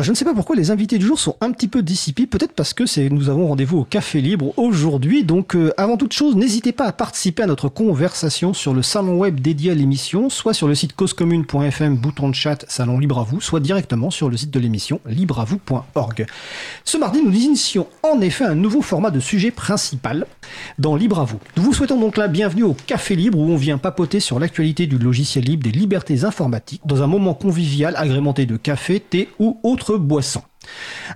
Je ne sais pas pourquoi les invités du jour sont un petit peu dissipés, peut-être parce que nous avons rendez-vous au Café Libre aujourd'hui. Donc euh, avant toute chose, n'hésitez pas à participer à notre conversation sur le salon web dédié à l'émission, soit sur le site causecommune.fm, bouton de chat, salon libre à vous, soit directement sur le site de l'émission, libreavou.org. Ce mardi, nous initions en effet un nouveau format de sujet principal dans Libre à vous. Nous vous souhaitons donc la bienvenue au Café Libre où on vient papoter sur l'actualité du logiciel libre, des libertés informatiques, dans un moment convivial agrémenté de café, thé ou autre boisson.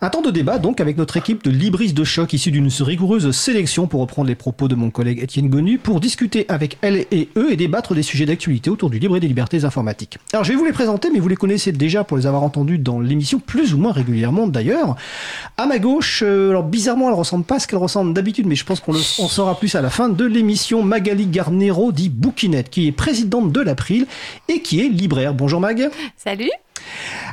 Un temps de débat donc avec notre équipe de libris de choc issue d'une rigoureuse sélection pour reprendre les propos de mon collègue Étienne Gonu pour discuter avec elle et eux et débattre des sujets d'actualité autour du libre et des libertés informatiques. Alors je vais vous les présenter mais vous les connaissez déjà pour les avoir entendus dans l'émission plus ou moins régulièrement d'ailleurs. À ma gauche, euh, alors bizarrement elle ressemble pas à ce qu'elle ressemble d'habitude mais je pense qu'on le saura plus à la fin de l'émission Magali Garnero dit Bouquinette qui est présidente de l'April et qui est libraire. Bonjour Mag. Salut.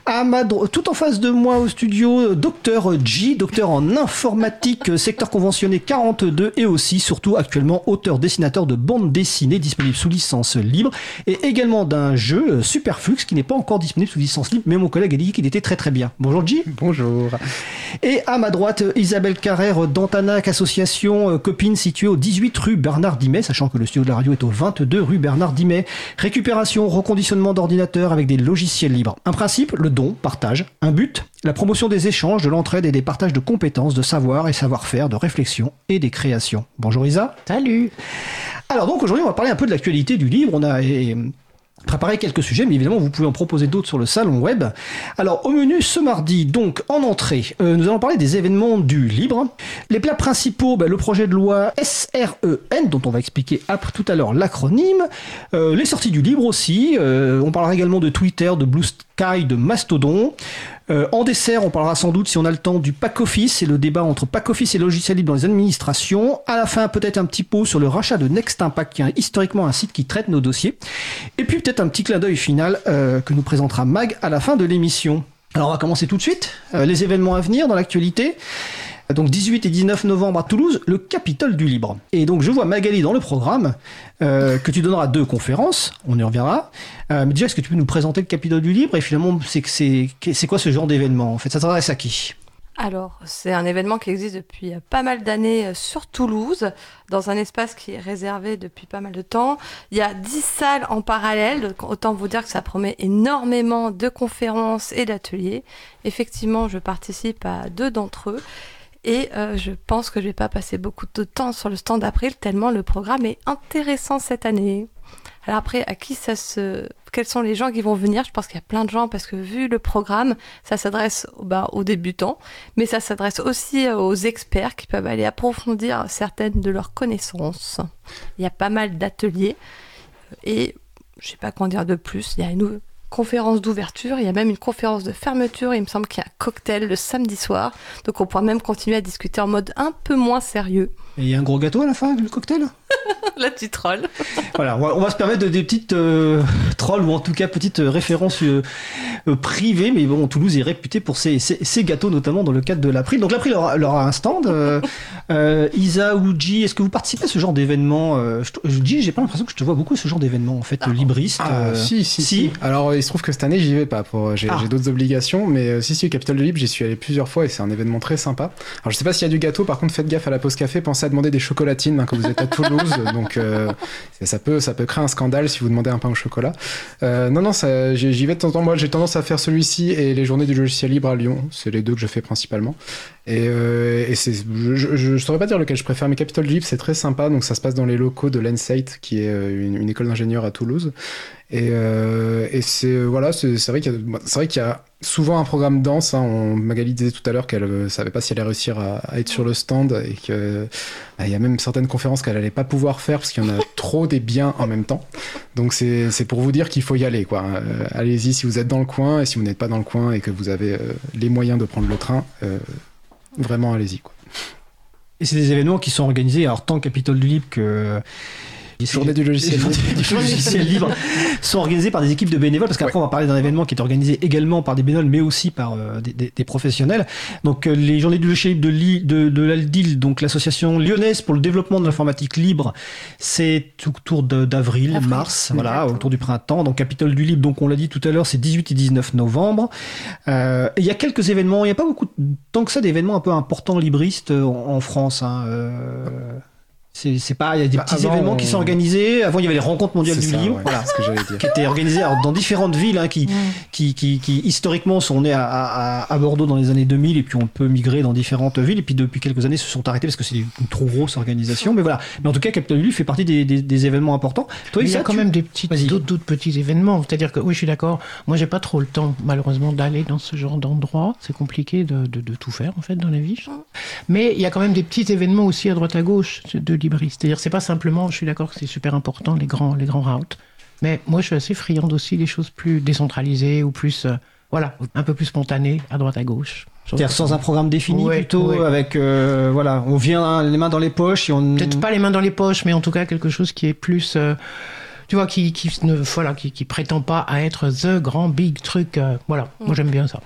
À ma tout en face de moi au studio, docteur G, docteur en informatique, secteur conventionné 42 et aussi, surtout actuellement, auteur dessinateur de bande dessinée disponible sous licence libre et également d'un jeu euh, Superflux qui n'est pas encore disponible sous licence libre, mais mon collègue a dit qu'il était très très bien. Bonjour G. Bonjour. Et à ma droite, Isabelle Carrère d'Antanac Association euh, Copine située au 18 rue Bernard Dimet, sachant que le studio de la radio est au 22 rue Bernard Dimet. Récupération, reconditionnement d'ordinateurs avec des logiciels libres. Un principe, le don, partage. Un but, la promotion des échanges, de l'entraide et des partages de compétences, de savoir et savoir-faire, de réflexion et des créations. Bonjour Isa. Salut. Alors donc aujourd'hui on va parler un peu de l'actualité du livre. On a préparé quelques sujets, mais évidemment vous pouvez en proposer d'autres sur le salon web. Alors au menu ce mardi, donc en entrée, euh, nous allons parler des événements du libre. Les plats principaux, ben, le projet de loi SREN, dont on va expliquer après tout à l'heure l'acronyme. Euh, les sorties du libre aussi. Euh, on parlera également de Twitter, de Blue Sky, de Mastodon. Euh, en dessert, on parlera sans doute, si on a le temps, du pack office et le débat entre pack office et logiciel libre dans les administrations. À la fin, peut-être un petit pot sur le rachat de Next Impact, qui est historiquement un site qui traite nos dossiers. Et puis peut-être un petit clin d'œil final euh, que nous présentera Mag à la fin de l'émission. Alors on va commencer tout de suite. Euh, les événements à venir dans l'actualité. Donc 18 et 19 novembre à Toulouse, le Capitole du Libre. Et donc je vois Magali dans le programme euh, que tu donneras deux conférences, on y reviendra. Euh, mais déjà, est-ce que tu peux nous présenter le Capitole du Libre? Et finalement c'est quoi ce genre d'événement en fait? Ça s'adresse à qui? Alors, c'est un événement qui existe depuis euh, pas mal d'années sur Toulouse, dans un espace qui est réservé depuis pas mal de temps. Il y a 10 salles en parallèle, autant vous dire que ça promet énormément de conférences et d'ateliers. Effectivement, je participe à deux d'entre eux. Et euh, je pense que je vais pas passer beaucoup de temps sur le stand d'April, tellement le programme est intéressant cette année. Alors après, à qui ça se... Quels sont les gens qui vont venir? Je pense qu'il y a plein de gens parce que vu le programme, ça s'adresse bah, aux débutants, mais ça s'adresse aussi aux experts qui peuvent aller approfondir certaines de leurs connaissances. Il y a pas mal d'ateliers et je sais pas quoi en dire de plus. Il y a une conférence d'ouverture, il y a même une conférence de fermeture. Il me semble qu'il y a un cocktail le samedi soir, donc on pourra même continuer à discuter en mode un peu moins sérieux. Et il y a un gros gâteau à la fin du cocktail? Là, tu trolls. Voilà, on va, on va se permettre de, des petites euh, trolls ou en tout cas petites euh, références euh, privées, mais bon, Toulouse est réputé pour ses, ses- ses gâteaux, notamment dans le cadre de l'April. Donc l'April aura un stand. Euh, euh, Isa ou G, est-ce que vous participez à ce genre d'événement je, te- G, j'ai pas l'impression que je te vois beaucoup à ce genre d'événement, en fait, libriste. Ah, euh, si, si, si, Alors, il se trouve que cette année, j'y vais pas. Pour, j'ai, Ah. j'ai d'autres obligations, mais euh, si, si, au Capitole de Libre, j'y suis allé plusieurs fois et c'est un événement très sympa. Alors, je sais pas s'il y a du gâteau, par contre, faites gaffe à la pause café, pensez à demander des chocolatines hein, quand vous êtes à Toulouse, donc euh, ça, peut, ça peut créer un scandale si vous demandez un pain au chocolat. Euh, non, non, j'y vais de temps en temps. Moi, j'ai tendance à faire celui-ci et les journées du logiciel libre à Lyon. C'est les deux que je fais principalement. Et, euh, et c'est, je, je, je saurais pas dire lequel je préfère, mais Capitol Libre, c'est très sympa. Donc, ça se passe dans les locaux de l'ENSAIT, qui est euh, une, une école d'ingénieurs à Toulouse. Et, euh, et c'est euh, voilà, c'est c'est vrai qu'il y a, c'est vrai qu'il y a souvent un programme dense. Hein. On, Magali disait tout à l'heure qu'elle euh, savait pas si elle allait réussir à, à être sur le stand et que bah, y a même certaines conférences qu'elle allait pas pouvoir faire parce qu'il y en a trop des biens en même temps. Donc c'est c'est pour vous dire qu'il faut y aller quoi. Euh, Allez-y si vous êtes dans le coin et si vous n'êtes pas dans le coin et que vous avez euh, les moyens de prendre le train, euh, vraiment allez-y. Et c'est des événements qui sont organisés, alors tant Capitole du Libre que Journée du logiciel libre. du logiciel libre sont organisés par des équipes de bénévoles parce qu'après on va parler d'un événement qui est organisé également par des bénévoles mais aussi par euh, des, des- des professionnels. Donc euh, les journées du logiciel libre de, Li- de, de l'ALDIL, donc l'association lyonnaise pour le développement de l'informatique libre, c'est autour d'avril, Avril. mars, voilà, Exactement. autour du printemps. Donc Capitole du Libre, donc on l'a dit tout à l'heure, c'est 18 et 19 novembre. Euh, il y a quelques événements, il n'y a pas beaucoup tant que ça d'événements un peu importants libristes en, en France. Hein, euh, c'est c'est pas, il y a des Bah, petits avant, événements qui on- sont organisés. Avant, il y avait les rencontres mondiales du ça, livre, ouais, voilà, ce que j'allais dire. qui étaient organisées alors, dans différentes villes, hein, qui, qui, qui, qui historiquement sont nées à, à, à Bordeaux dans les années 2000 et puis on peut migrer dans différentes villes et puis depuis quelques années se sont arrêtés parce que c'est une trop grosse organisation. Mais voilà. Mais en tout cas, Capitole du Livre fait partie des, des, des événements importants. Toi, il y a quand tu- même des petits, d'autres, d'autres petits événements. C'est-à-dire que oui, je suis d'accord. Moi, j'ai pas trop le temps, malheureusement, d'aller dans ce genre d'endroit. C'est compliqué de, de, de tout faire en fait dans la vie. je. Mais il y a quand même des petits événements aussi à droite à gauche de C'est-à-dire, c'est pas simplement. Je suis d'accord que c'est super important les grands, les grands routes. Mais moi, je suis assez friande aussi des choses plus décentralisées ou plus, euh, voilà, un peu plus spontanées à droite à gauche. C'est-à-dire sans un programme défini Ouais, plutôt ouais. avec euh, voilà on vient les mains dans les poches et on peut-être pas les mains dans les poches, mais en tout cas quelque chose qui est plus, euh, tu vois, qui, qui ne, voilà, qui, qui prétend pas à être the grand big truc. voilà, moi j'aime bien ça.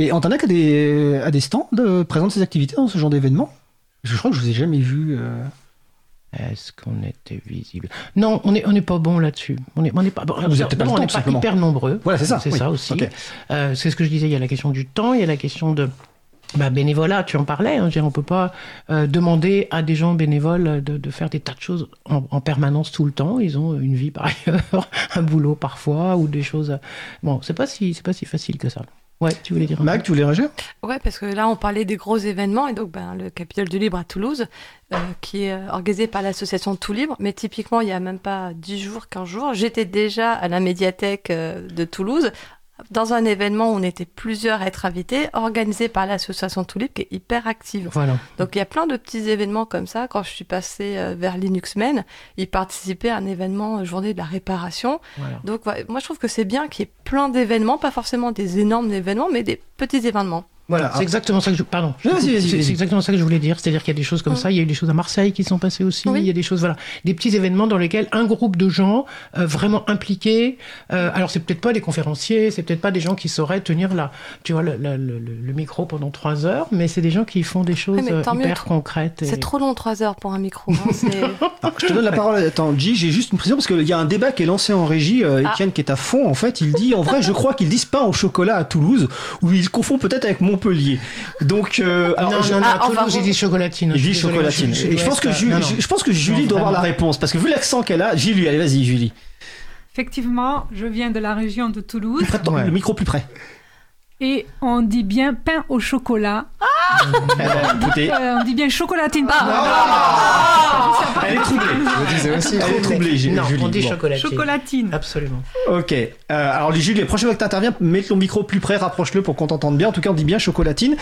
et Antanac a des a des stands présente ses activités dans ce genre d'événement? Je crois que je vous ai jamais vu euh, Est-ce qu'on était visible? Non, on n'est on est pas bon là-dessus. On n'est on est pas. bon, vous peut-être pas le temps, hyper nombreux. Voilà, c'est ça, C'est oui. ça aussi. Euh, c'est ce que je disais. Il y a la question du temps, il y a la question de. Bah, bénévolat, tu en parlais. Hein, on peut pas euh, demander à des gens bénévoles de, de faire des tas de choses en, en permanence tout le temps. Ils ont une vie par ailleurs, un boulot parfois ou des choses. Bon, c'est pas si c'est pas si facile que ça. Ouais, tu voulais dire. un Mag tu voulais réagir? Ouais, parce que là, on parlait des gros événements, et donc ben, le Capitole du Libre à Toulouse, euh, qui est euh, organisé par l'association Tout Libre, mais typiquement, il y a même pas 10 jours, 15 jours, j'étais déjà à la médiathèque euh, de Toulouse, dans un événement où on était plusieurs à être invités, organisé par l'association Libre, qui est hyper active. Voilà. Donc il y a plein de petits événements comme ça. Quand je suis passée euh, vers Linux Men, ils participaient à un événement euh, journée de la réparation. voilà. Donc moi je trouve que c'est bien qu'il y ait plein d'événements, pas forcément des énormes événements, mais des petits événements. Voilà C'est exactement ça que je. Pardon. C'est exactement ça que je voulais dire. C'est-à-dire qu'il y a des choses comme Mm. ça. Il y a eu des choses à Marseille qui sont passées aussi. Oui. Il y a des choses, voilà, des petits événements dans lesquels un groupe de gens euh, vraiment impliqués. euh, alors c'est peut-être pas des conférenciers, c'est peut-être pas des gens qui sauraient tenir la, tu vois, le, le- le- le micro pendant trois heures, mais c'est des gens qui font des choses Oui, mais euh, mieux. hyper concrètes. et- C'est trop long, trois heures pour un micro. hein, c'est- Alors, je te donne la parole. Attends, G, j'ai juste une précision parce qu'il y a un débat qui est lancé en régie. euh, Ah. Étienne qui est à fond. En fait, il dit en vrai, je crois qu'ils disent pain au chocolat à Toulouse ou ils confondent peut-être avec Montpellier. Donc, euh, alors, non, je- non, non, Ah, ils re- disent chocolatine. suis désolé, chocolatine. Et je pense que ouais, Julie, non, non. je pense que Julie Non, doit avoir la réponse parce que vu l'accent qu'elle a, Julie, allez, vas-y, Julie. Effectivement, je viens de la région de Toulouse ton- Ouais. Le micro plus près. et on dit bien pain au chocolat. Ben, écoutez, Euh, on dit bien chocolatine. elle est troublée. Je le disais aussi. Elle est troublée, Julie. Non, on dit Bon. chocolatine. Chocolatine. Absolument. Ok. Euh, alors, Julie, les prochaines fois que tu interviens, mets ton micro plus près, rapproche-le pour qu'on t'entende bien. En tout cas, on dit bien chocolatine.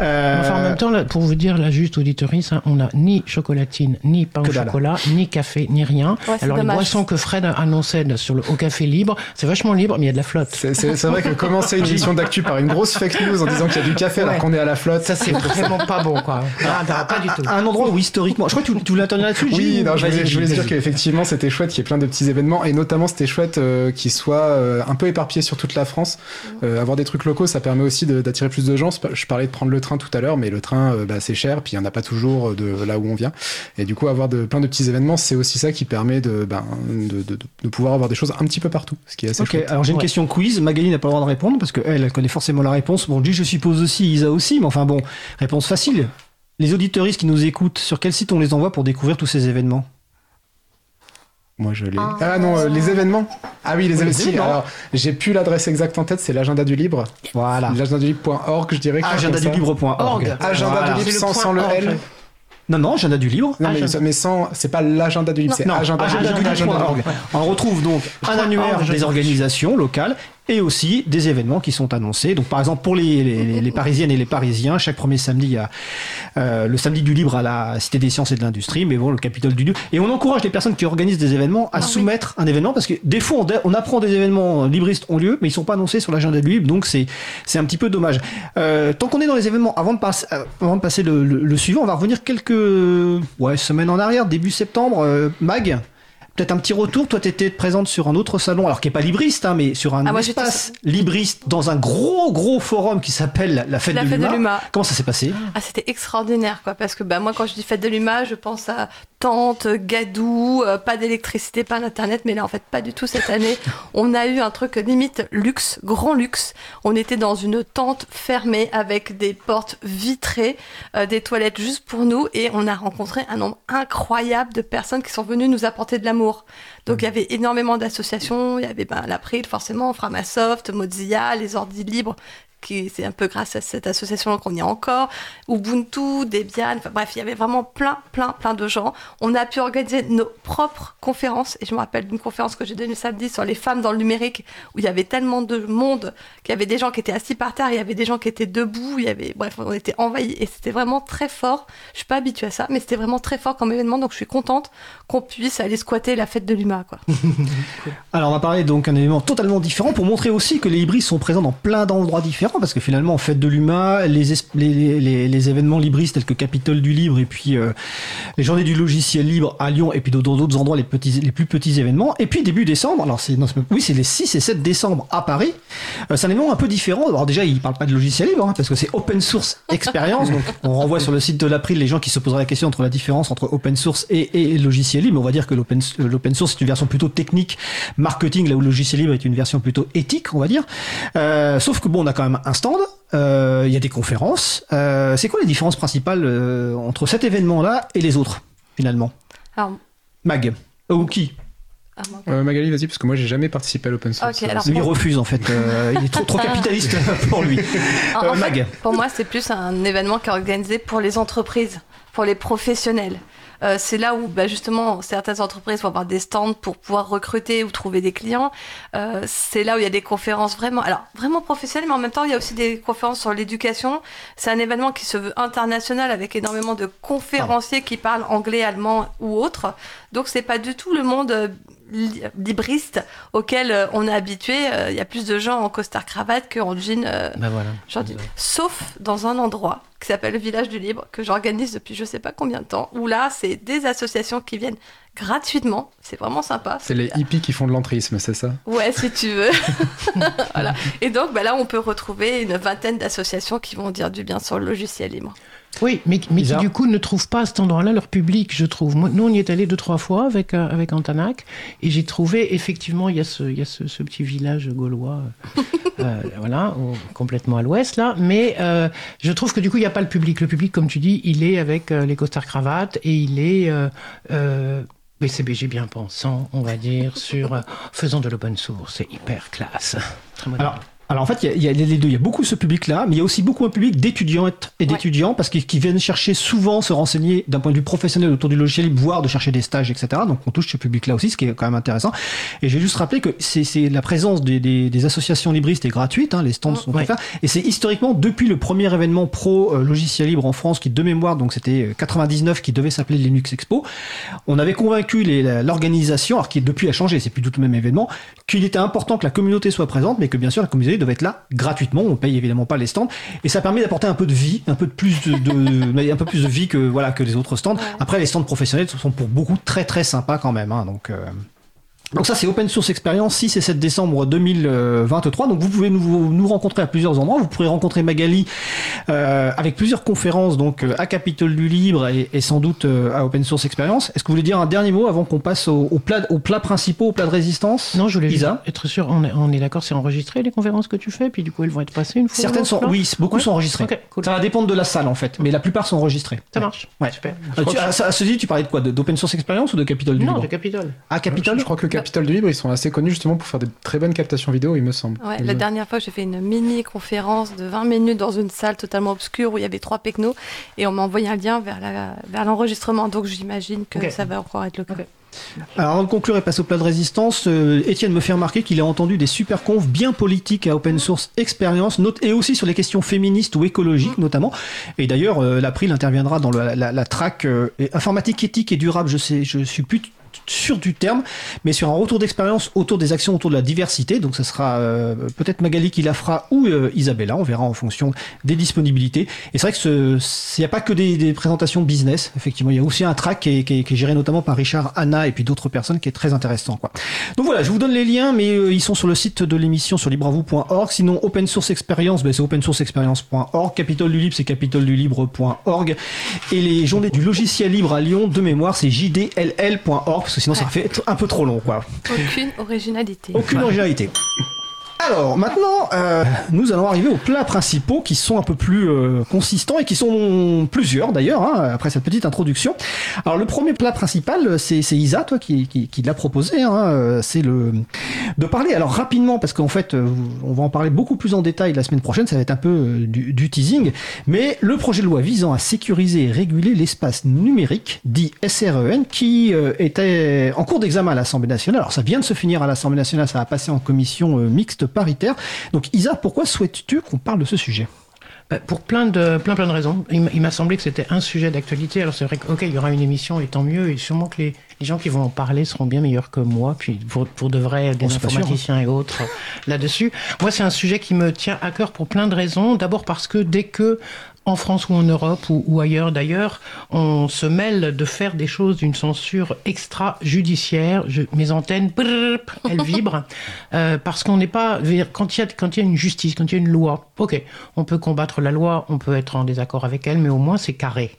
Euh, Enfin, en même temps, là, pour vous dire, la juste auditorice, hein, on n'a ni chocolatine, ni pain au chocolat, ni café, ni rien. Ouais, Alors, les dommage. boissons que Fred annonçait sur le, au café libre, c'est vachement libre, mais il y a de la flotte. C'est vrai que commencer une émission d'actu par une grosse fake news en disant qu'il y a du café alors qu'on est à la flotte. C'est vraiment pas bon, quoi. Ah, bah, pas du tout. un endroit où historiquement, je crois que tu, tu voulais intervenir là-dessus. Oui, non, je voulais, je voulais dire qu'effectivement c'était chouette qu'il y ait plein de petits événements et notamment c'était chouette euh, qu'ils soient euh, un peu éparpillés sur toute la France. Euh, avoir des trucs locaux, ça permet aussi d'attirer plus de gens. Je parlais de prendre le train tout à l'heure, mais le train euh, bah, c'est cher, puis il n'y en a pas toujours de là où on vient. Et du coup, avoir de, plein de petits événements, c'est aussi ça qui permet de, ben, de, de- de pouvoir avoir des choses un petit peu partout, ce qui est assez Ok, chouette. alors j'ai une Ouais. question quiz. Magali n'a pas le droit de répondre parce qu'elle, elle connaît forcément la réponse. Bon, je suppose aussi, Isa aussi, mais enfin bon, réponse facile. Les auditeuristes qui nous écoutent, sur quel site on les envoie pour découvrir tous ces événements? Moi, je l'ai. Ah non, euh, les événements. Ah oui, les Oui, événements. événements. Alors, j'ai plus l'adresse exacte en tête, c'est l'agenda du libre. Voilà. L'agenda du libre.org, je dirais. quelque chose comme ça. Agendadulibre.org. Org. Agenda Voilà. du libre sans, sans le L. org. Non, non, agenda du libre. Non, mais, Agenda. mais sans, c'est pas l'agenda du libre, c'est agenda, agendadulibre.org. On retrouve donc un annuaire des organisations locales et aussi des événements qui sont annoncés. Donc par exemple pour les, les, les- Parisiennes et les Parisiens, chaque premier samedi, il y a euh, le samedi du libre à la Cité des sciences et de l'industrie, mais bon, le Capitole du libre. Et on encourage les personnes qui organisent des événements à soumettre un événement parce que des fois on, on apprend des événements libristes ont lieu, mais ils sont pas annoncés sur l'agenda du libre, donc c'est c'est un petit peu dommage. Euh, tant qu'on est dans les événements, avant de, passer avant de passer le, le- le suivant, on va revenir quelques ouais, semaines en arrière, début septembre. Euh, Mag, peut-être un petit retour. Toi, tu étais présente sur un autre salon, alors qui est pas libriste, hein, mais sur un Ah, moi, espace libriste dans un gros gros forum qui s'appelle la Fête La de fête de l'UMA. Comment ça s'est passé? Ah, c'était extraordinaire, quoi, parce que bah, moi, quand je dis fête de l'UMA, je pense à tente, gadou, euh, pas d'électricité, pas d'internet, mais là, en fait, pas du tout cette année. On a eu un truc limite luxe, grand luxe. On était dans une tente fermée avec des portes vitrées, euh, des toilettes juste pour nous, et on a rencontré un nombre incroyable de personnes qui sont venues nous apporter de l'amour. Donc il y avait énormément d'associations, il y avait ben, l'April forcément, Framasoft, Mozilla, les Ordi Libres, c'est un peu grâce à cette association qu'on y est encore, Ubuntu, Debian, enfin bref, il y avait vraiment plein, plein, plein de gens. On a pu organiser nos propres conférences, et je me rappelle d'une conférence que j'ai donnée samedi sur les femmes dans le numérique, où il y avait tellement de monde, qu'il y avait des gens qui étaient assis par terre, il y avait des gens qui étaient debout, il y avait, bref, on était envahis, et c'était vraiment très fort. Je suis pas habituée à ça, mais c'était vraiment très fort comme événement, donc je suis contente qu'on puisse aller squatter la fête de l'UMA. Alors on va parler donc d'un élément totalement différent pour montrer aussi que les libristes sont présents dans plein d'endroits différents parce que finalement en fête de l'UMA, les, es- les, les, événements libristes tels que Capitole du Libre et puis euh, les journées du logiciel libre à Lyon et puis dans d'autres endroits les petits les plus petits événements et puis début décembre alors c'est oui c'est les 6 et 7 décembre à Paris Euh, c'est un événement un peu différent. Alors déjà il parle pas de logiciel libre hein, parce que c'est open source expérience donc on renvoie sur le site de l'April les gens qui se poseraient la question entre la différence entre open source et, logiciel libre. On va dire que l'open l'open source c'est une version plutôt technique marketing là où le logiciel libre est une version plutôt éthique on va dire. Euh, sauf que bon on a quand même un stand euh, il y a des conférences. Euh, c'est quoi les différences principales euh, entre cet événement là et les autres finalement? Alors, Mag. Ou qui? Ah, Euh, Magali, vas-y, parce que moi j'ai jamais participé à l'open source. Ok, alors- lui il refuse en fait. Euh, il est trop trop capitaliste pour lui. En- Euh, en fait, Mag. pour moi, c'est plus un événement qui est organisé pour les entreprises, pour les professionnels. Euh, c'est là où bah, justement certaines entreprises vont avoir des stands pour pouvoir recruter ou trouver des clients. Euh, c'est là où il y a des conférences vraiment, alors vraiment professionnelles, mais en même temps il y a aussi des conférences sur l'éducation. C'est un événement qui se veut international avec énormément de conférenciers qui parlent anglais, allemand ou autre. Donc c'est pas du tout le monde euh, li- libriste auquel euh, on est habitué. Euh, Il y a plus de gens en costard cravate qu'en jean. Ben voilà. Genre Sauf dans un endroit qui s'appelle le Village du Libre, que j'organise depuis je sais pas combien de temps, où là, c'est des associations qui viennent gratuitement. C'est vraiment sympa. C'est les hippies qui font de l'entrisme, c'est ça? Ouais, si tu veux. voilà. Et donc, bah là, on peut retrouver une vingtaine d'associations qui vont dire du bien sur le logiciel libre. Oui, mais, mais qui du coup ne trouvent pas à cet endroit-là leur public, je trouve. Moi, nous, on y est allé deux, trois fois avec, euh, avec Antanac, et j'ai trouvé, effectivement, il y a ce, il y a ce, ce petit village gaulois, euh, euh, voilà, au- complètement à l'ouest, là, mais euh, je trouve que du coup, il n'y a pas le public. Le public, comme tu dis, il est avec euh, les costards cravates, et il est... Euh, euh, BCBG bien pensant, on va dire, sur faisant de l'open source, c'est hyper classe. Très moderne. Alors, alors en fait, il y, a- il y a les deux. Il y a beaucoup ce public-là, mais il y a aussi beaucoup un public d'étudiantes et d'étudiants parce qu'ils qui viennent chercher souvent se renseigner d'un point de vue professionnel autour du logiciel libre, voire de chercher des stages, etc. Donc on touche ce public-là aussi, ce qui est quand même intéressant. Et je vais juste rappeler que c'est la présence des, des- des associations libristes est gratuite, hein, les stands sont Ouais. offerts. Et c'est historiquement depuis le premier événement pro euh, logiciel libre en France, qui de mémoire, donc c'était euh, 99, qui devait s'appeler Linux Expo. On avait convaincu l'organisation, alors qui depuis a changé, c'est plus du tout le même événement, qu'il était important que la communauté soit présente, mais que bien sûr la communauté devait être là gratuitement. On paye évidemment pas les stands, et ça permet d'apporter un peu de vie, un peu de plus de, de- un peu plus de vie que voilà que les autres stands. Après, les stands professionnels sont pour beaucoup très très sympas quand même. hein, donc. Donc ça c'est Open Source Experience 6 et 7 décembre 2023. Donc vous pouvez nous, nous rencontrer à plusieurs endroits. Vous pourrez rencontrer Magali euh, avec plusieurs conférences donc euh, à Capitole du Libre et, et sans doute euh, à Open Source Experience. Est-ce que vous voulez dire un dernier mot avant qu'on passe au, au plat, aux plats principaux, au plat de résistance? Non, je voulais juste Isa être sûr, on est, on est d'accord, c'est enregistré les conférences que tu fais, puis du coup elles vont être passées une fois. Certaines sont, non oui, beaucoup Ouais. sont enregistrées. Cool. Ça va dépendre de la salle en fait, mais la plupart sont enregistrées. Ça marche. Ouais. Super. Euh, tu, à, à ce dit, tu parlais de quoi? De- D'Open Source Experience ou de Capitole du Non, Libre? de Capitole. Ah, Capitole? Je crois que Capitole du Libre, ils sont assez connus justement pour faire de très bonnes captations vidéo, il me semble. Ouais, la dernière fois, j'ai fait une mini conférence de 20 minutes dans une salle totalement obscure où il y avait trois pecnos et on m'a envoyé un lien vers la- vers l'enregistrement. Donc j'imagine que ça va encore être le cas. Alors avant de conclure et passer au plat de résistance, euh, Étienne me fait remarquer qu'il a entendu des super confs bien politiques à Open Source Experience, note- et aussi sur les questions féministes ou écologiques notamment. Et d'ailleurs, euh, l'April interviendra dans le- la, la track euh, informatique éthique et durable. Je sais, je suis plus sur du terme, mais sur un retour d'expérience autour des actions autour de la diversité. Donc, ce sera euh, peut-être Magali qui la fera ou euh, Isabella. On verra en fonction des disponibilités. Et c'est vrai que il n'y a pas que des, des, présentations business. Effectivement, il y a aussi un track qui est, qui est, qui est géré notamment par Richard, Anna et puis d'autres personnes qui est très intéressant. Quoi. Donc voilà, je vous donne les liens, mais euh, ils sont sur le site de l'émission sur libravou.org. Sinon, open source experience, ben, c'est open source experience.org. Capitole du libre, c'est capitoledulibre.org. Et les journées du logiciel libre à Lyon, de mémoire, c'est jdll.org, parce que sinon ça fait un peu trop long. Quoi. Aucune originalité. Aucune originalité. Alors maintenant, euh, nous allons arriver aux plats principaux qui sont un peu plus euh, consistants et qui sont plusieurs d'ailleurs, hein, après cette petite introduction. Alors le premier plat principal, c'est Isa, toi, qui, qui, qui l'a proposé. Hein, c'est le de parler. Alors rapidement, parce qu'en fait, on va en parler beaucoup plus en détail la semaine prochaine. Ça va être un peu euh, du, du, teasing, mais le projet de loi visant à sécuriser et réguler l'espace numérique, dit SREN, qui euh, était en cours d'examen à l'Assemblée nationale. Alors ça vient de se finir à l'Assemblée nationale, ça va passer en commission euh, mixte paritaire. Donc Isa, pourquoi souhaites-tu qu'on parle de ce sujet? Pour plein de, plein, plein de raisons. Il m'a semblé que c'était un sujet d'actualité. Alors c'est vrai qu'ok, il y aura une émission et tant mieux. Et sûrement que les, les, gens qui vont en parler seront bien meilleurs que moi. Puis pour, pour de vrai, des informaticiens sûr, hein. et autres là-dessus. Moi, c'est un sujet qui me tient à cœur pour plein de raisons. D'abord parce que dès que en France ou en Europe ou, ou ailleurs d'ailleurs, on se mêle de faire des choses d'une censure extra-judiciaire. mes antennes, brrr, elles vibrent euh, parce qu'on n'est pas quand il y a quand il y a une justice, quand il y a une loi. Ok, on peut combattre la loi, on peut être en désaccord avec elle, mais au moins c'est carré.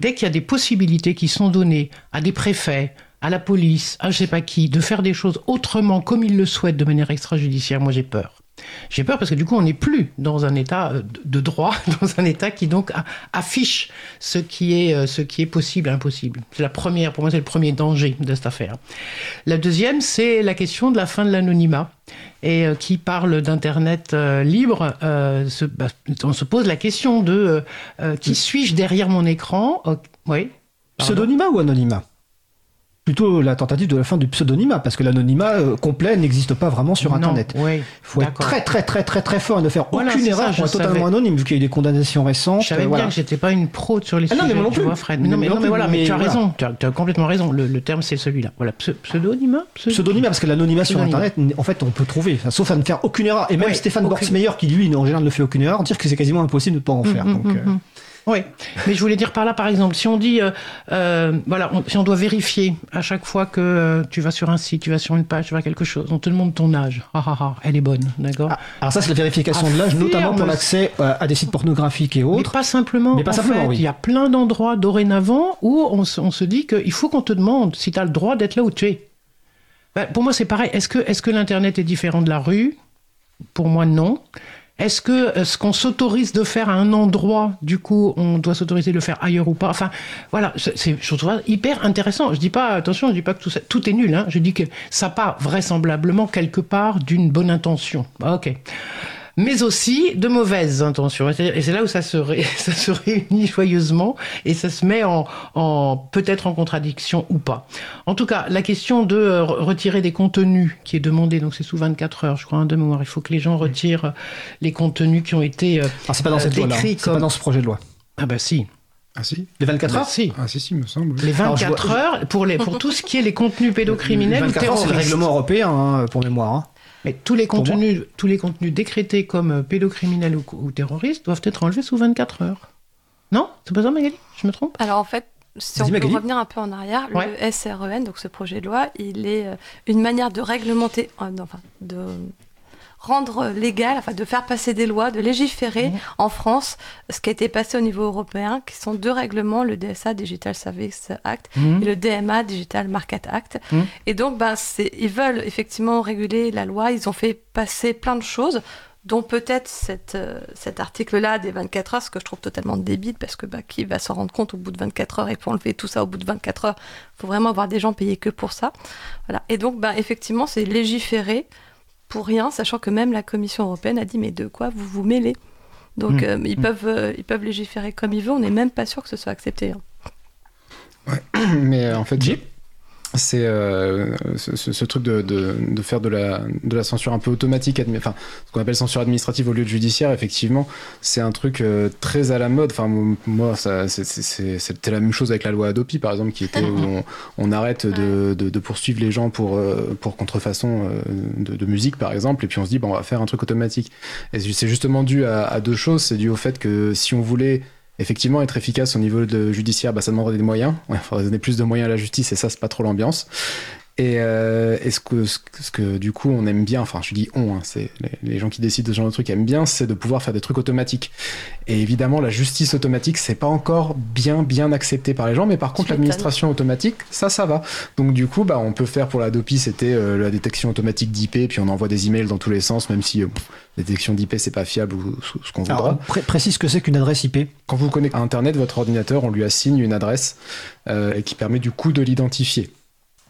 Dès qu'il y a des possibilités qui sont données à des préfets, à la police, à je sais pas qui, de faire des choses autrement comme ils le souhaitent de manière extrajudiciaire, moi j'ai peur. J'ai peur parce que du coup, on n'est plus dans un état de droit, dans un état qui donc affiche ce qui est, ce qui est possible et impossible. C'est la première, pour moi, c'est le premier danger de cette affaire. La deuxième, c'est la question de la fin de l'anonymat et euh, qui parle d'internet euh, libre. Euh, se, bah, on se pose la question de euh, qui suis-je derrière mon écran? Oui. Pseudonymat ou anonymat? Plutôt la tentative de la fin du pseudonymat, parce que l'anonymat euh, complet n'existe pas vraiment sur Internet. Il oui, faut être très très très très très fort et ne faire voilà, aucune erreur pour être totalement anonyme, vu qu'il y a eu des condamnations récentes. Je savais euh, bien que j'étais pas une pro sur les Ah non, sujets, mais moi non tu plus. vois, Fred. Mais non, mais, Mais non, non mais voilà, mais, mais tu as voilà. raison, tu as, tu as complètement raison. Le, le terme, c'est celui-là. Voilà, Pse- pseudonymat Pse- Pseudonymat, parce que l'anonymat sur. Internet, en fait, on peut trouver, enfin, sauf à ne faire aucune erreur. Et même Ouais, Stéphane. Bortsmeyer, qui lui, en général, ne fait aucune erreur, dire que c'est quasiment impossible de ne pas en faire. Mm, Donc, mm, euh. Oui, mais je voulais dire par là, par exemple, si on dit, euh, euh, voilà, on- si on doit vérifier à chaque fois que euh, tu vas sur un site, tu vas sur une page, tu vas quelque chose, on te demande ton âge. Ah ah ah, elle est bonne, d'accord ah, alors ça, c'est la vérification de l'âge, notamment pour l'accès à des sites pornographiques et Mais autres. pas simplement. Mais pas en simplement, fait, oui. Il y a plein d'endroits dorénavant où on se, on se dit qu'il faut qu'on te demande si tu as le droit d'être là où tu es. Ben, pour moi, c'est pareil. Est-ce que, est que l'Internet est différent de la rue? Pour moi, non. Est-ce que euh, ce qu'on s'autorise de faire à un endroit, du coup, on doit s'autoriser de le faire ailleurs ou pas? Enfin, voilà, c'est, je trouve hyper intéressant. Je dis pas, attention, je dis pas que tout, ça- tout est nul. Hein. Je dis que ça part vraisemblablement quelque part d'une bonne intention. Ah, ok mais aussi de mauvaises intentions. Et c'est là où ça se, ré- ça se réunit joyeusement et ça se met en, en peut-être en contradiction ou pas. En tout cas, la question de euh, re- retirer des contenus qui est demandé, donc c'est sous 24 heures, je crois, hein, de mémoire. Il faut que les gens retirent les contenus qui ont été. euh, c'est pas dans euh, cette loi-là. décrits C'est pas comme- dans ce projet de loi. Ah bah si. Ah si Les 24 Bah heures si. Ah si, si, me semble. oui. Les Alors, je 24 vois- heures pour, les, pour tout ce qui est les contenus pédocriminels ou 24 heures, c'est le terroristes. règlement européen, hein, pour mémoire. hein. Mais tous les moi. contenus, tous les contenus décrétés comme euh, pédocriminels ou, ou terroristes doivent être enlevés sous 24 heures. Non? C'est pas ça, Magali? Je me trompe? Alors en fait, si on peut Magali. revenir un peu en arrière, Ouais. le SREN, donc ce projet de loi, il est euh, une manière de réglementer, euh, enfin, de rendre légal, enfin de faire passer des lois, de légiférer en France ce qui a été passé au niveau européen, qui sont deux règlements, le DSA, Digital Service Act, Mhm. et le DMA, Digital Market Act. Mhm. Et donc, ben, ils veulent effectivement réguler la loi, ils ont fait passer plein de choses dont peut-être euh, cet article-là des 24 heures, ce que je trouve totalement débile, parce que bah, qui va s'en rendre compte au bout de 24 heures et pour enlever tout ça au bout de 24 heures, il faut vraiment avoir des gens payés que pour ça. Voilà. Et donc, bah, effectivement, c'est légiférer pour rien, sachant que même la Commission européenne a dit, mais de quoi vous vous mêlez? Donc Mm. euh, ils, Mm. peuvent, euh, ils peuvent légiférer comme ils veulent, on n'est même pas sûr que ce soit accepté. hein. Mais euh, en fait, c'est euh, ce, ce- ce truc de, de, de faire de la, de la censure un peu automatique, enfin ce qu'on appelle censure administrative au lieu de judiciaire, effectivement, c'est un truc euh, très à la mode. Enfin moi, c'était la même chose avec la loi Adopi, par exemple, qui était où on, on arrête de, de, de poursuivre les gens pour, euh, pour contrefaçon euh, de, de musique, par exemple, et puis on se dit, bon, on va faire un truc automatique. Et c'est justement dû à, à deux choses. C'est dû au fait que si on voulait effectivement être efficace au niveau de judiciaire, bah, ça demanderait des moyens. Il faudrait donner plus de moyens à la justice et ça, c'est pas trop l'ambiance. Et, euh, et ce, que, ce, du coup on aime bien, enfin je dis on, hein, c'est les, les gens qui décident de ce genre de truc aiment bien, c'est de pouvoir faire des trucs automatiques. Et évidemment la justice automatique c'est pas encore bien bien accepté par les gens, mais par contre l'administration automatique ça ça va. Donc du coup bah on peut faire pour la DOPI c'était euh, la détection automatique d'IP, puis on envoie des emails dans tous les sens, même si euh, la détection d'IP c'est pas fiable ou ce ce qu'on voudra. Alors, pré- précise ce que c'est qu'une adresse IP. Quand vous vous connectez à Internet, votre ordinateur, on lui assigne une adresse euh, et qui permet du coup de l'identifier.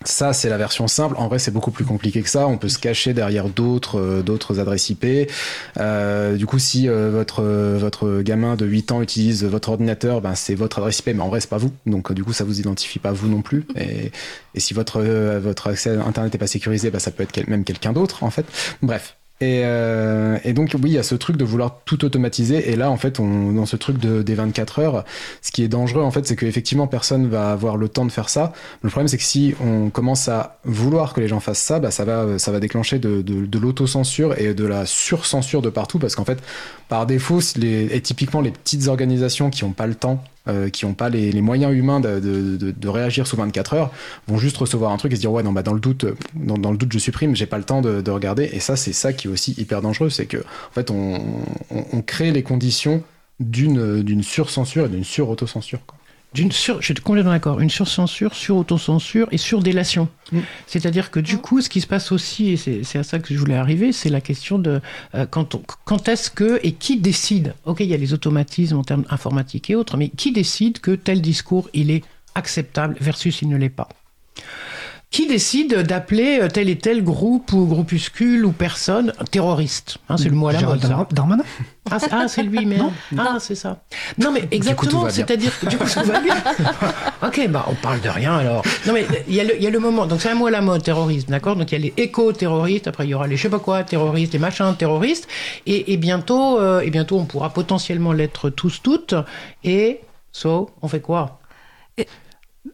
Ça, c'est la version simple. En vrai, c'est beaucoup plus compliqué que ça. On peut se cacher derrière d'autres euh, adresses IP. Euh, du coup, si euh, votre votre gamin de 8 ans utilise votre ordinateur, ben c'est votre adresse IP, mais en vrai, c'est pas vous. Donc, du coup, ça vous identifie pas vous non plus. Et, si votre votre accès à Internet est pas sécurisé, ben, ça peut être même quelqu'un d'autre, en fait. Bref. Et, euh, et donc oui, il y a ce truc de vouloir tout automatiser. Et là, en fait, on, dans ce truc de, des 24 heures, ce qui est dangereux, en fait, c'est qu'effectivement, personne va avoir le temps de faire ça. Le problème, c'est que si on commence à vouloir que les gens fassent ça, bah, ça va, déclencher de, l'autocensure et de la surcensure de partout, parce qu'en fait, par défaut, et typiquement les petites organisations qui n'ont pas le temps, euh, qui n'ont pas les, moyens humains de, réagir sous 24 heures, vont juste recevoir un truc et se dire ouais non bah dans le doute, dans, le doute je supprime, j'ai pas le temps de, de regarder. Et ça, c'est ça qui est aussi hyper dangereux, c'est que en fait on crée les conditions d'une d'une surcensure et d'une sur-autocensure. D'une sur, je suis complètement d'accord, une surcensure, sur-autocensure et sur-délation. Mm. C'est-à-dire que du coup, ce qui se passe aussi, et c'est c'est à ça que je voulais arriver, c'est la question de euh, quand, on- quand est-ce que et qui décide Ok, il y a les automatismes en termes informatiques et autres, mais qui décide que tel discours il est acceptable versus il ne l'est pas? Qui décide d'appeler tel et tel groupe ou groupuscule ou personne terroriste Hein, C'est le mot à la mode. ça. Dar- Darmanin Ah, c'est- ah, lui, merde. Ah, c'est ça. Non, mais exactement, c'est-à-dire que du coup, tout va bien. ok, bah, on parle de rien alors. Non, mais il y, a le- il y a le moment, donc c'est un mot à la mode, terrorisme, d'accord? Donc il y a les éco-terroristes, après il y aura les je sais pas quoi, terroristes, les machins terroristes, et, et bientôt, euh, et bientôt, on pourra potentiellement l'être tous, toutes, et, so, on fait quoi?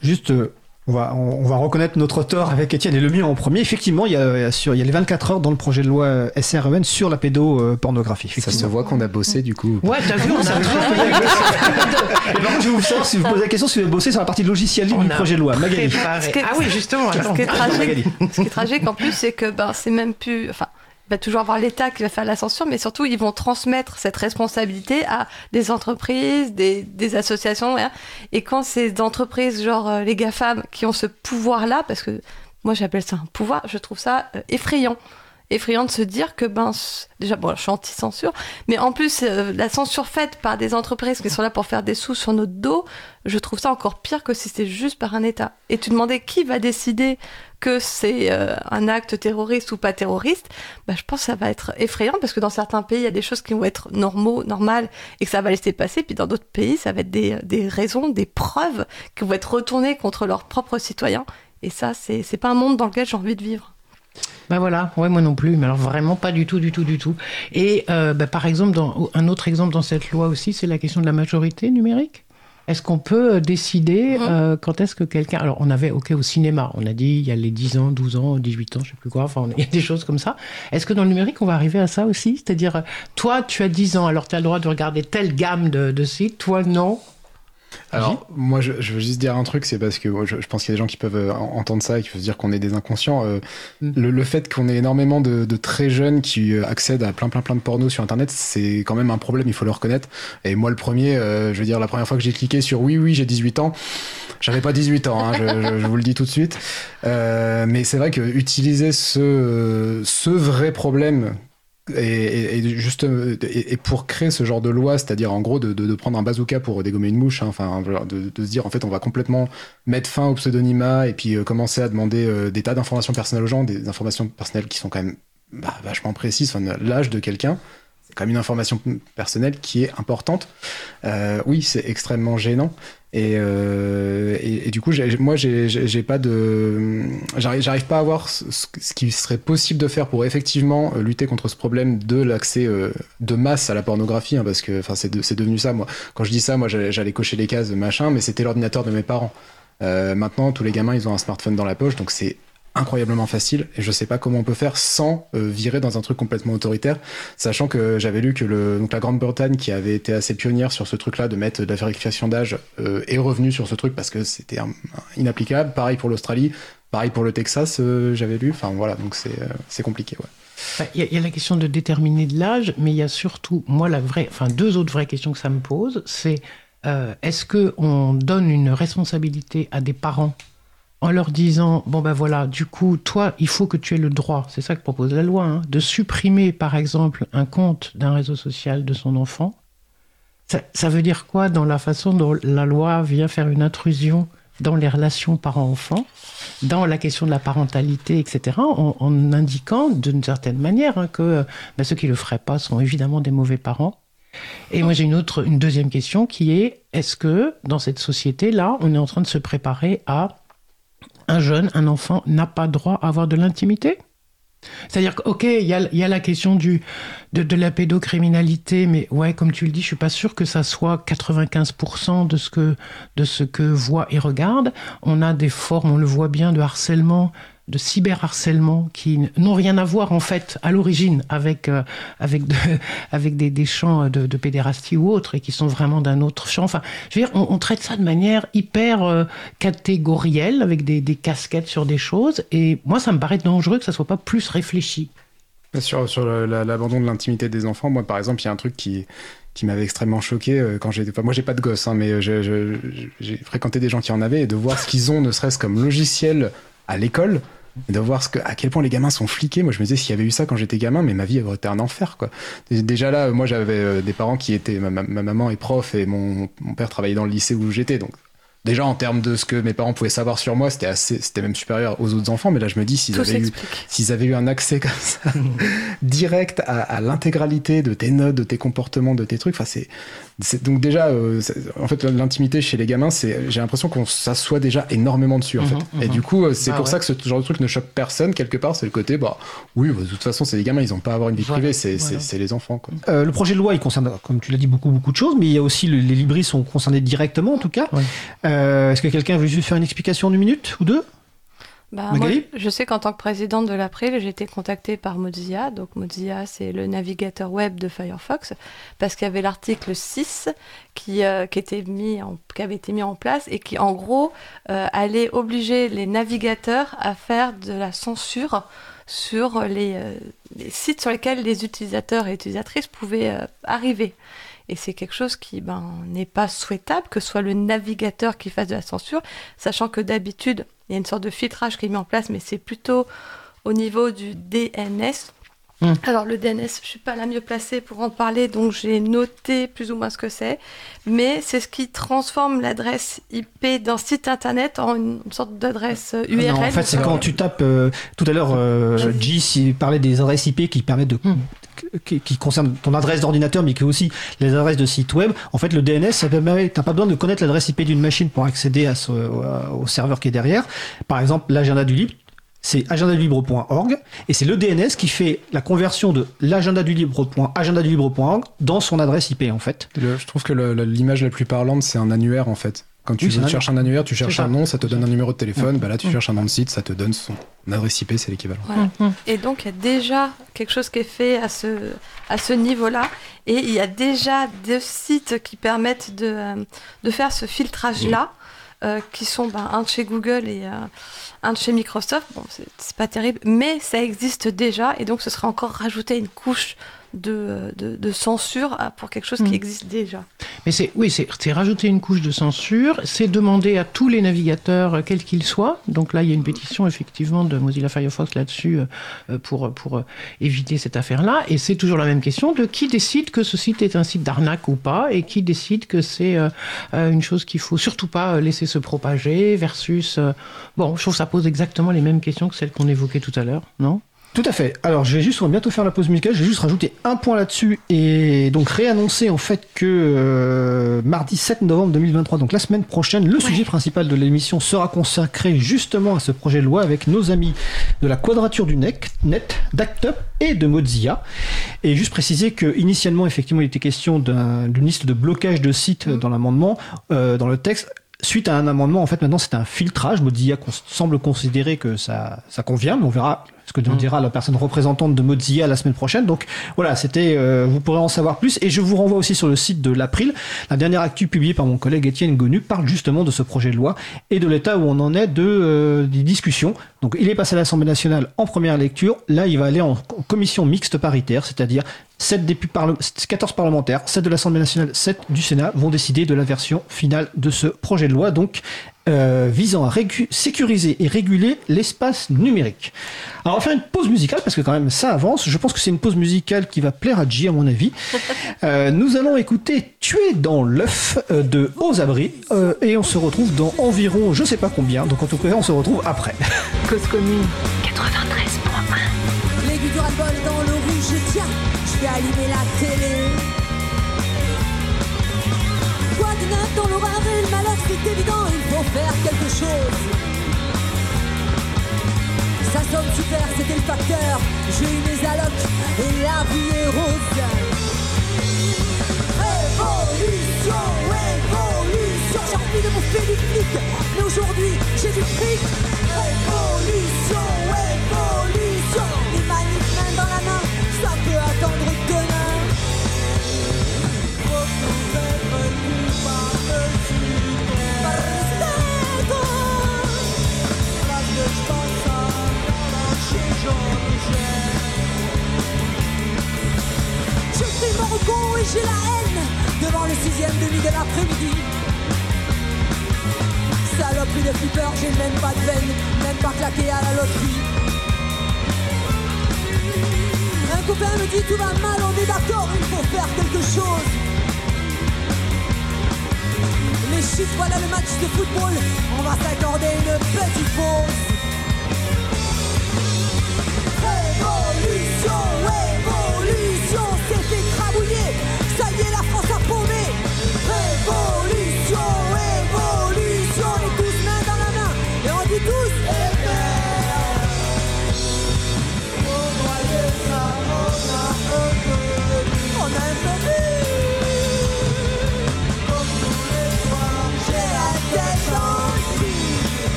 Juste, euh, on va, on, on va reconnaître notre tort avec Étienne et le mien en premier. Effectivement, il y a, sur, il y a les 24 heures dans le projet de loi euh, SREN sur la pédopornographie. Ça se voit qu'on a bossé du coup. Ouais, t'as vu, on a travaillé. Et par contre, je vais vous savoir si vous posez la question si vous avez bossé sur la partie logicielle libre du projet de loi. Magali. préparé. Ah oui, justement. Ce qui est tragique, ce qui est tragique en plus, c'est que ben, c'est même plus. Enfin, va toujours avoir l'État qui va faire la mais surtout, ils vont transmettre cette responsabilité à des entreprises, des, des associations. hein. Et quand ces entreprises, genre euh, les GAFAM, qui ont ce pouvoir-là, parce que moi j'appelle ça un pouvoir, je trouve ça euh, effrayant. Effrayant de se dire que, ben, déjà, bon, je suis anti-censure, mais en plus, euh, la censure faite par des entreprises qui sont là pour faire des sous sur notre dos, je trouve ça encore pire que si c'était juste par un État. Et tu demandais qui va décider que c'est euh, un acte terroriste ou pas terroriste, bah, je pense que ça va être effrayant parce que dans certains pays, il y a des choses qui vont être normaux, normales et que ça va laisser passer. Puis dans d'autres pays, ça va être des, des raisons, des preuves qui vont être retournées contre leurs propres citoyens. Et ça, c'est pas un monde dans lequel j'ai envie de vivre. Ben voilà, ouais, moi non plus, mais alors vraiment pas du tout, du tout, du tout. Et euh, bah, par exemple, dans, un autre exemple dans cette loi aussi, c'est la question de la majorité numérique. Est-ce qu'on peut euh, décider Mhm. euh, quand est-ce que quelqu'un... Alors on avait, ok, au cinéma, on a dit il y a les 10 ans, 12 ans, 18 ans, je sais plus quoi, enfin on- il y a des choses comme ça. Est-ce que dans le numérique, on va arriver à ça aussi? C'est-à-dire, toi, tu as 10 ans, alors tu as le droit de regarder telle gamme de, de sites, toi non? Alors, moi, je, je veux juste dire un truc, c'est parce que je, je pense qu'il y a des gens qui peuvent euh, en- entendre ça et qui peuvent se dire qu'on est des inconscients. Euh, Mm. le, le fait qu'on ait énormément de, de très jeunes qui euh, accèdent à plein, plein, plein de pornos sur Internet, c'est quand même un problème, il faut le reconnaître. Et moi, le premier, euh, je veux dire, la première fois que j'ai cliqué sur oui, oui, j'ai 18 ans, j'avais pas 18 ans, hein, je, je- je vous le dis tout de suite. Euh, mais c'est vrai que utiliser ce, ce vrai problème et, juste euh, et, pour créer ce genre de loi, c'est-à-dire en gros de, prendre un bazooka pour dégommer une mouche, hein, de, se dire en fait on va complètement mettre fin au pseudonymat et puis euh, commencer à demander euh, des tas d'informations personnelles aux gens, des informations personnelles qui sont quand même bah, vachement précises, l'âge de quelqu'un, c'est quand même une information personnelle qui est importante. Oui, c'est extrêmement gênant. Et, euh, et, du coup, moi, j'ai, pas de, j'arrive, pas à voir ce, ce, qui serait possible de faire pour effectivement euh, lutter contre ce problème de l'accès euh, de masse à la pornographie, hein, parce que, enfin, c'est, de, c'est devenu ça. Moi, quand je dis ça, moi, j'allais, cocher les cases, machin, mais c'était l'ordinateur de mes parents. Maintenant, tous les gamins, ils ont un smartphone dans la poche, donc c'est incroyablement facile et je sais pas comment on peut faire sans euh, virer dans un truc complètement autoritaire sachant que j'avais lu que le, donc la Grande-Bretagne qui avait été assez pionnière sur ce truc là de mettre de la vérification d'âge euh, est revenue sur ce truc parce que c'était inapplicable. Pareil pour l'Australie pareil pour le Texas euh, j'avais lu. Enfin voilà donc c'est compliqué ouais. Il y, a la question de déterminer de l'âge mais il y a surtout moi la vraie enfin deux autres vraies questions que ça me pose c'est est-ce que on donne une responsabilité à des parents en leur disant bon ben voilà du coup toi il faut que tu aies le droit c'est ça que propose la loi hein, de supprimer par exemple un compte d'un réseau social de son enfant. Ça, ça veut dire quoi dans la façon dont la loi vient faire une intrusion dans les relations parents-enfants dans la question de la parentalité etc en, indiquant d'une certaine manière hein, que ben, ceux qui le feraient pas sont évidemment des mauvais parents. Et moi j'ai une autre une deuxième question qui est est-ce que dans cette société là on est en train de se préparer à un jeune, un enfant n'a pas droit à avoir de l'intimité. C'est-à-dire que ok il y, a la question de, de la pédocriminalité mais ouais comme tu le dis je suis pas sûr que ça soit 95% de ce que de ce que voit et regarde on a des formes on le voit bien de harcèlement de cyberharcèlement qui n'ont rien à voir en fait à l'origine avec euh, avec avec des, des champs de, pédérastie ou autres et qui sont vraiment d'un autre champ. Enfin je veux dire on, traite ça de manière hyper euh, catégorielle avec des, casquettes sur des choses et moi ça me paraît dangereux que ça soit pas plus réfléchi. Sur sur l'abandon de l'intimité des enfants moi par exemple il y a un truc qui qui m'avait extrêmement choqué euh, quand j'étais enfin, moi j'ai pas de gosse hein, mais j'ai fréquenté des gens qui en avaient et de voir ce qu'ils ont ne serait-ce comme logiciel à l'école de voir ce que à quel point les gamins sont fliqués. Moi je me disais s'il y avait eu ça quand j'étais gamin mais ma vie aurait été un enfer quoi. Déjà là moi j'avais euh, des parents qui étaient ma, ma, ma maman est prof et mon, mon père travaillait dans le lycée où j'étais. Donc déjà en termes de ce que mes parents pouvaient savoir sur moi c'était assez c'était même supérieur aux autres enfants. Mais là je me dis s'ils avaient eu s'ils avaient eu un accès comme ça direct à, à l'intégralité de tes notes de tes comportements de tes trucs enfin c'est donc déjà euh, en fait l'intimité chez les gamins c'est j'ai l'impression qu'on s'assoit déjà énormément dessus en mmh, fait mmh. et du coup euh, c'est bah, pour ouais. ça que ce genre de truc ne choque personne quelque part c'est le côté bah oui bah, de toute façon c'est les gamins ils ont pas à avoir une vie privée c'est voilà. les enfants quoi. Euh, le projet de loi il concerne comme tu l'as dit beaucoup beaucoup de choses mais il y a aussi le, les libris sont concernés directement en tout cas ouais. euh, est-ce que quelqu'un veut juste faire une explication d'une minute ou deux? Bah, moi, je sais qu'en tant que présidente de l'April, j'ai été contactée par Mozilla. Donc Mozilla, c'est le navigateur web de Firefox, parce qu'il y avait l'article 6 qui, euh, qui, était mis en, qui avait été mis en place et qui, en gros, euh, allait obliger les navigateurs à faire de la censure sur les, euh, les sites sur lesquels les utilisateurs et utilisatrices pouvaient arriver. Et c'est quelque chose qui ben, n'est pas souhaitable que ce soit le navigateur qui fasse de la censure, sachant que d'habitude, il y a une sorte de filtrage qui est mis en place, mais c'est plutôt au niveau du DNS. Mmh. Alors le DNS, je suis pas la mieux placée pour en parler, donc j'ai noté plus ou moins ce que c'est, mais c'est ce qui transforme l'adresse IP d'un site internet en une sorte d'adresse URL. Non, en fait, c'est quand tu tapes euh, tout à l'heure, euh, G parlait des adresses IP qui permettent de mmh qui, qui concerne ton adresse d'ordinateur mais qui est aussi les adresses de site web en fait le DNS ça permet t'as pas besoin de connaître l'adresse IP d'une machine pour accéder à ce, au, au serveur qui est derrière par exemple l'agenda du libre c'est agendadulibre.org et c'est le DNS qui fait la conversion de l'agenda du dans son adresse IP en fait. Le, je trouve que l'image la plus parlante c'est un annuaire en fait. Quand tu oui, cherches un annuaire, tu cherches un nom, ça te donne un numéro de téléphone. Mmh. Bah là, tu mmh. cherches un nom de site, ça te donne son adresse IP, c'est l'équivalent. Voilà. Mmh. Et donc, il y a déjà quelque chose qui est fait à ce, à ce niveau-là. Et il y a déjà des sites qui permettent de, euh, de faire ce filtrage-là, euh, qui sont bah, un de chez Google et euh, un de chez Microsoft. Bon, c'est pas terrible, mais ça existe déjà. Et donc, ce serait encore rajouter une couche de, de, de censure pour quelque chose qui existe déjà. Mais c'est oui, c'est rajouter une couche de censure, c'est demander à tous les navigateurs, quels qu'ils soient. Donc là, il y a une pétition effectivement de Mozilla Firefox là-dessus euh, pour, pour euh, éviter cette affaire-là. Et c'est toujours la même question de qui décide que ce site est un site d'arnaque ou pas, et qui décide que c'est euh, une chose qu'il faut surtout pas laisser se propager, versus... Euh, bon, je trouve que ça pose exactement les mêmes questions que celles qu'on évoquait tout à l'heure, non? Tout à fait. Alors, je vais juste, on va bientôt faire la pause musicale. Je vais juste rajouter un point là-dessus et donc réannoncer en fait que euh, mardi 7 novembre 2023, donc la semaine prochaine, le sujet principal de l'émission sera consacré justement à ce projet de loi avec nos amis de la Quadrature du Net, Net d'Act et de Mozilla. Et juste préciser que initialement, effectivement, il était question d'un- d'une liste de blocage de sites dans l'amendement, euh, dans le texte. Suite à un amendement, en fait, maintenant c'est un filtrage. Mozilla semble considérer que ça, ça convient, mais on verra ce que nous dira la personne représentante de Mozilla la semaine prochaine. Donc voilà, c'était, euh, vous pourrez en savoir plus. Et je vous renvoie aussi sur le site de l'April. La dernière actu publiée par mon collègue Étienne Gonu parle justement de ce projet de loi et de l'état où on en est de euh, des discussions. Donc il est passé à l'Assemblée nationale en première lecture. Là, il va aller en en commission mixte paritaire, c'est-à-dire 7 députés parle- 14 parlementaires, 7 de l'Assemblée nationale, 7 du Sénat vont décider de la version finale de ce projet de loi, donc euh, visant à sécuriser et réguler l'espace numérique. Alors on va faire une pause musicale parce que quand même ça avance. Je pense que c'est une pause musicale qui va plaire à J à mon avis. Euh, nous allons écouter Tuer dans l'œuf euh, de Aux Abris euh, et on se retrouve dans environ je sais pas combien. Donc en tout cas on se retrouve après. Cause commune. 93.1 L'aiguille du ras-le-bol dans le rouge, tiens, je vais allumer la télé. Faire quelque chose. Ça sonne super, c'était le facteur. J'ai eu mes allocs et la vie est rose. Révolution, révolution, j'ai envie de bouffer du mais aujourd'hui j'ai du fric. Révolution, je mon repos et j'ai la haine devant le sixième demi de l'après-midi. Saloperie de flipper, j'ai même pas de veine, même pas claqué à la loterie. Un copain me dit tout va mal, on est d'accord, il faut faire quelque chose. Les chiffres, voilà le match de football, on va s'accorder une petite pause. Révolution, révolution, c'est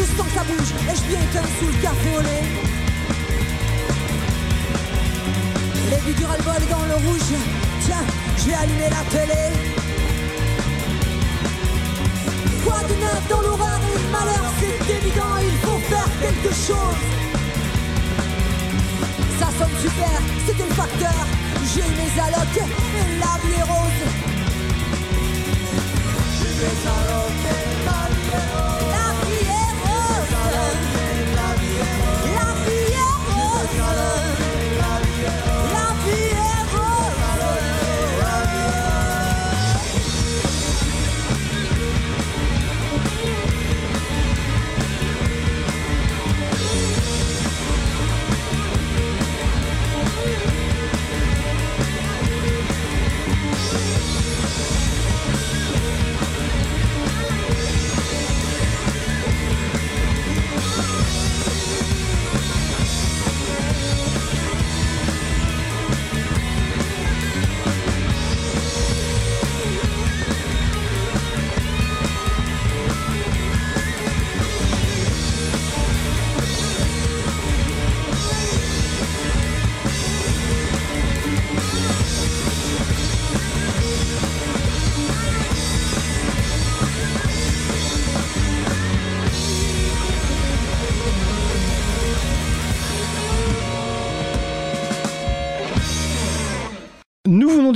Je sens que ça bouge et je viens qu'un sous le café au lait. Les vues du ras-le-bol dans le rouge. Tiens, je vais allumer la télé. Quoi de neuf dans l'horreur et le malheur, c'est évident, il faut faire quelque chose. Ça sonne super, c'était le facteur. J'ai mes allocs et la vie est rose. J'ai mes allocs et la vie rose. Rose.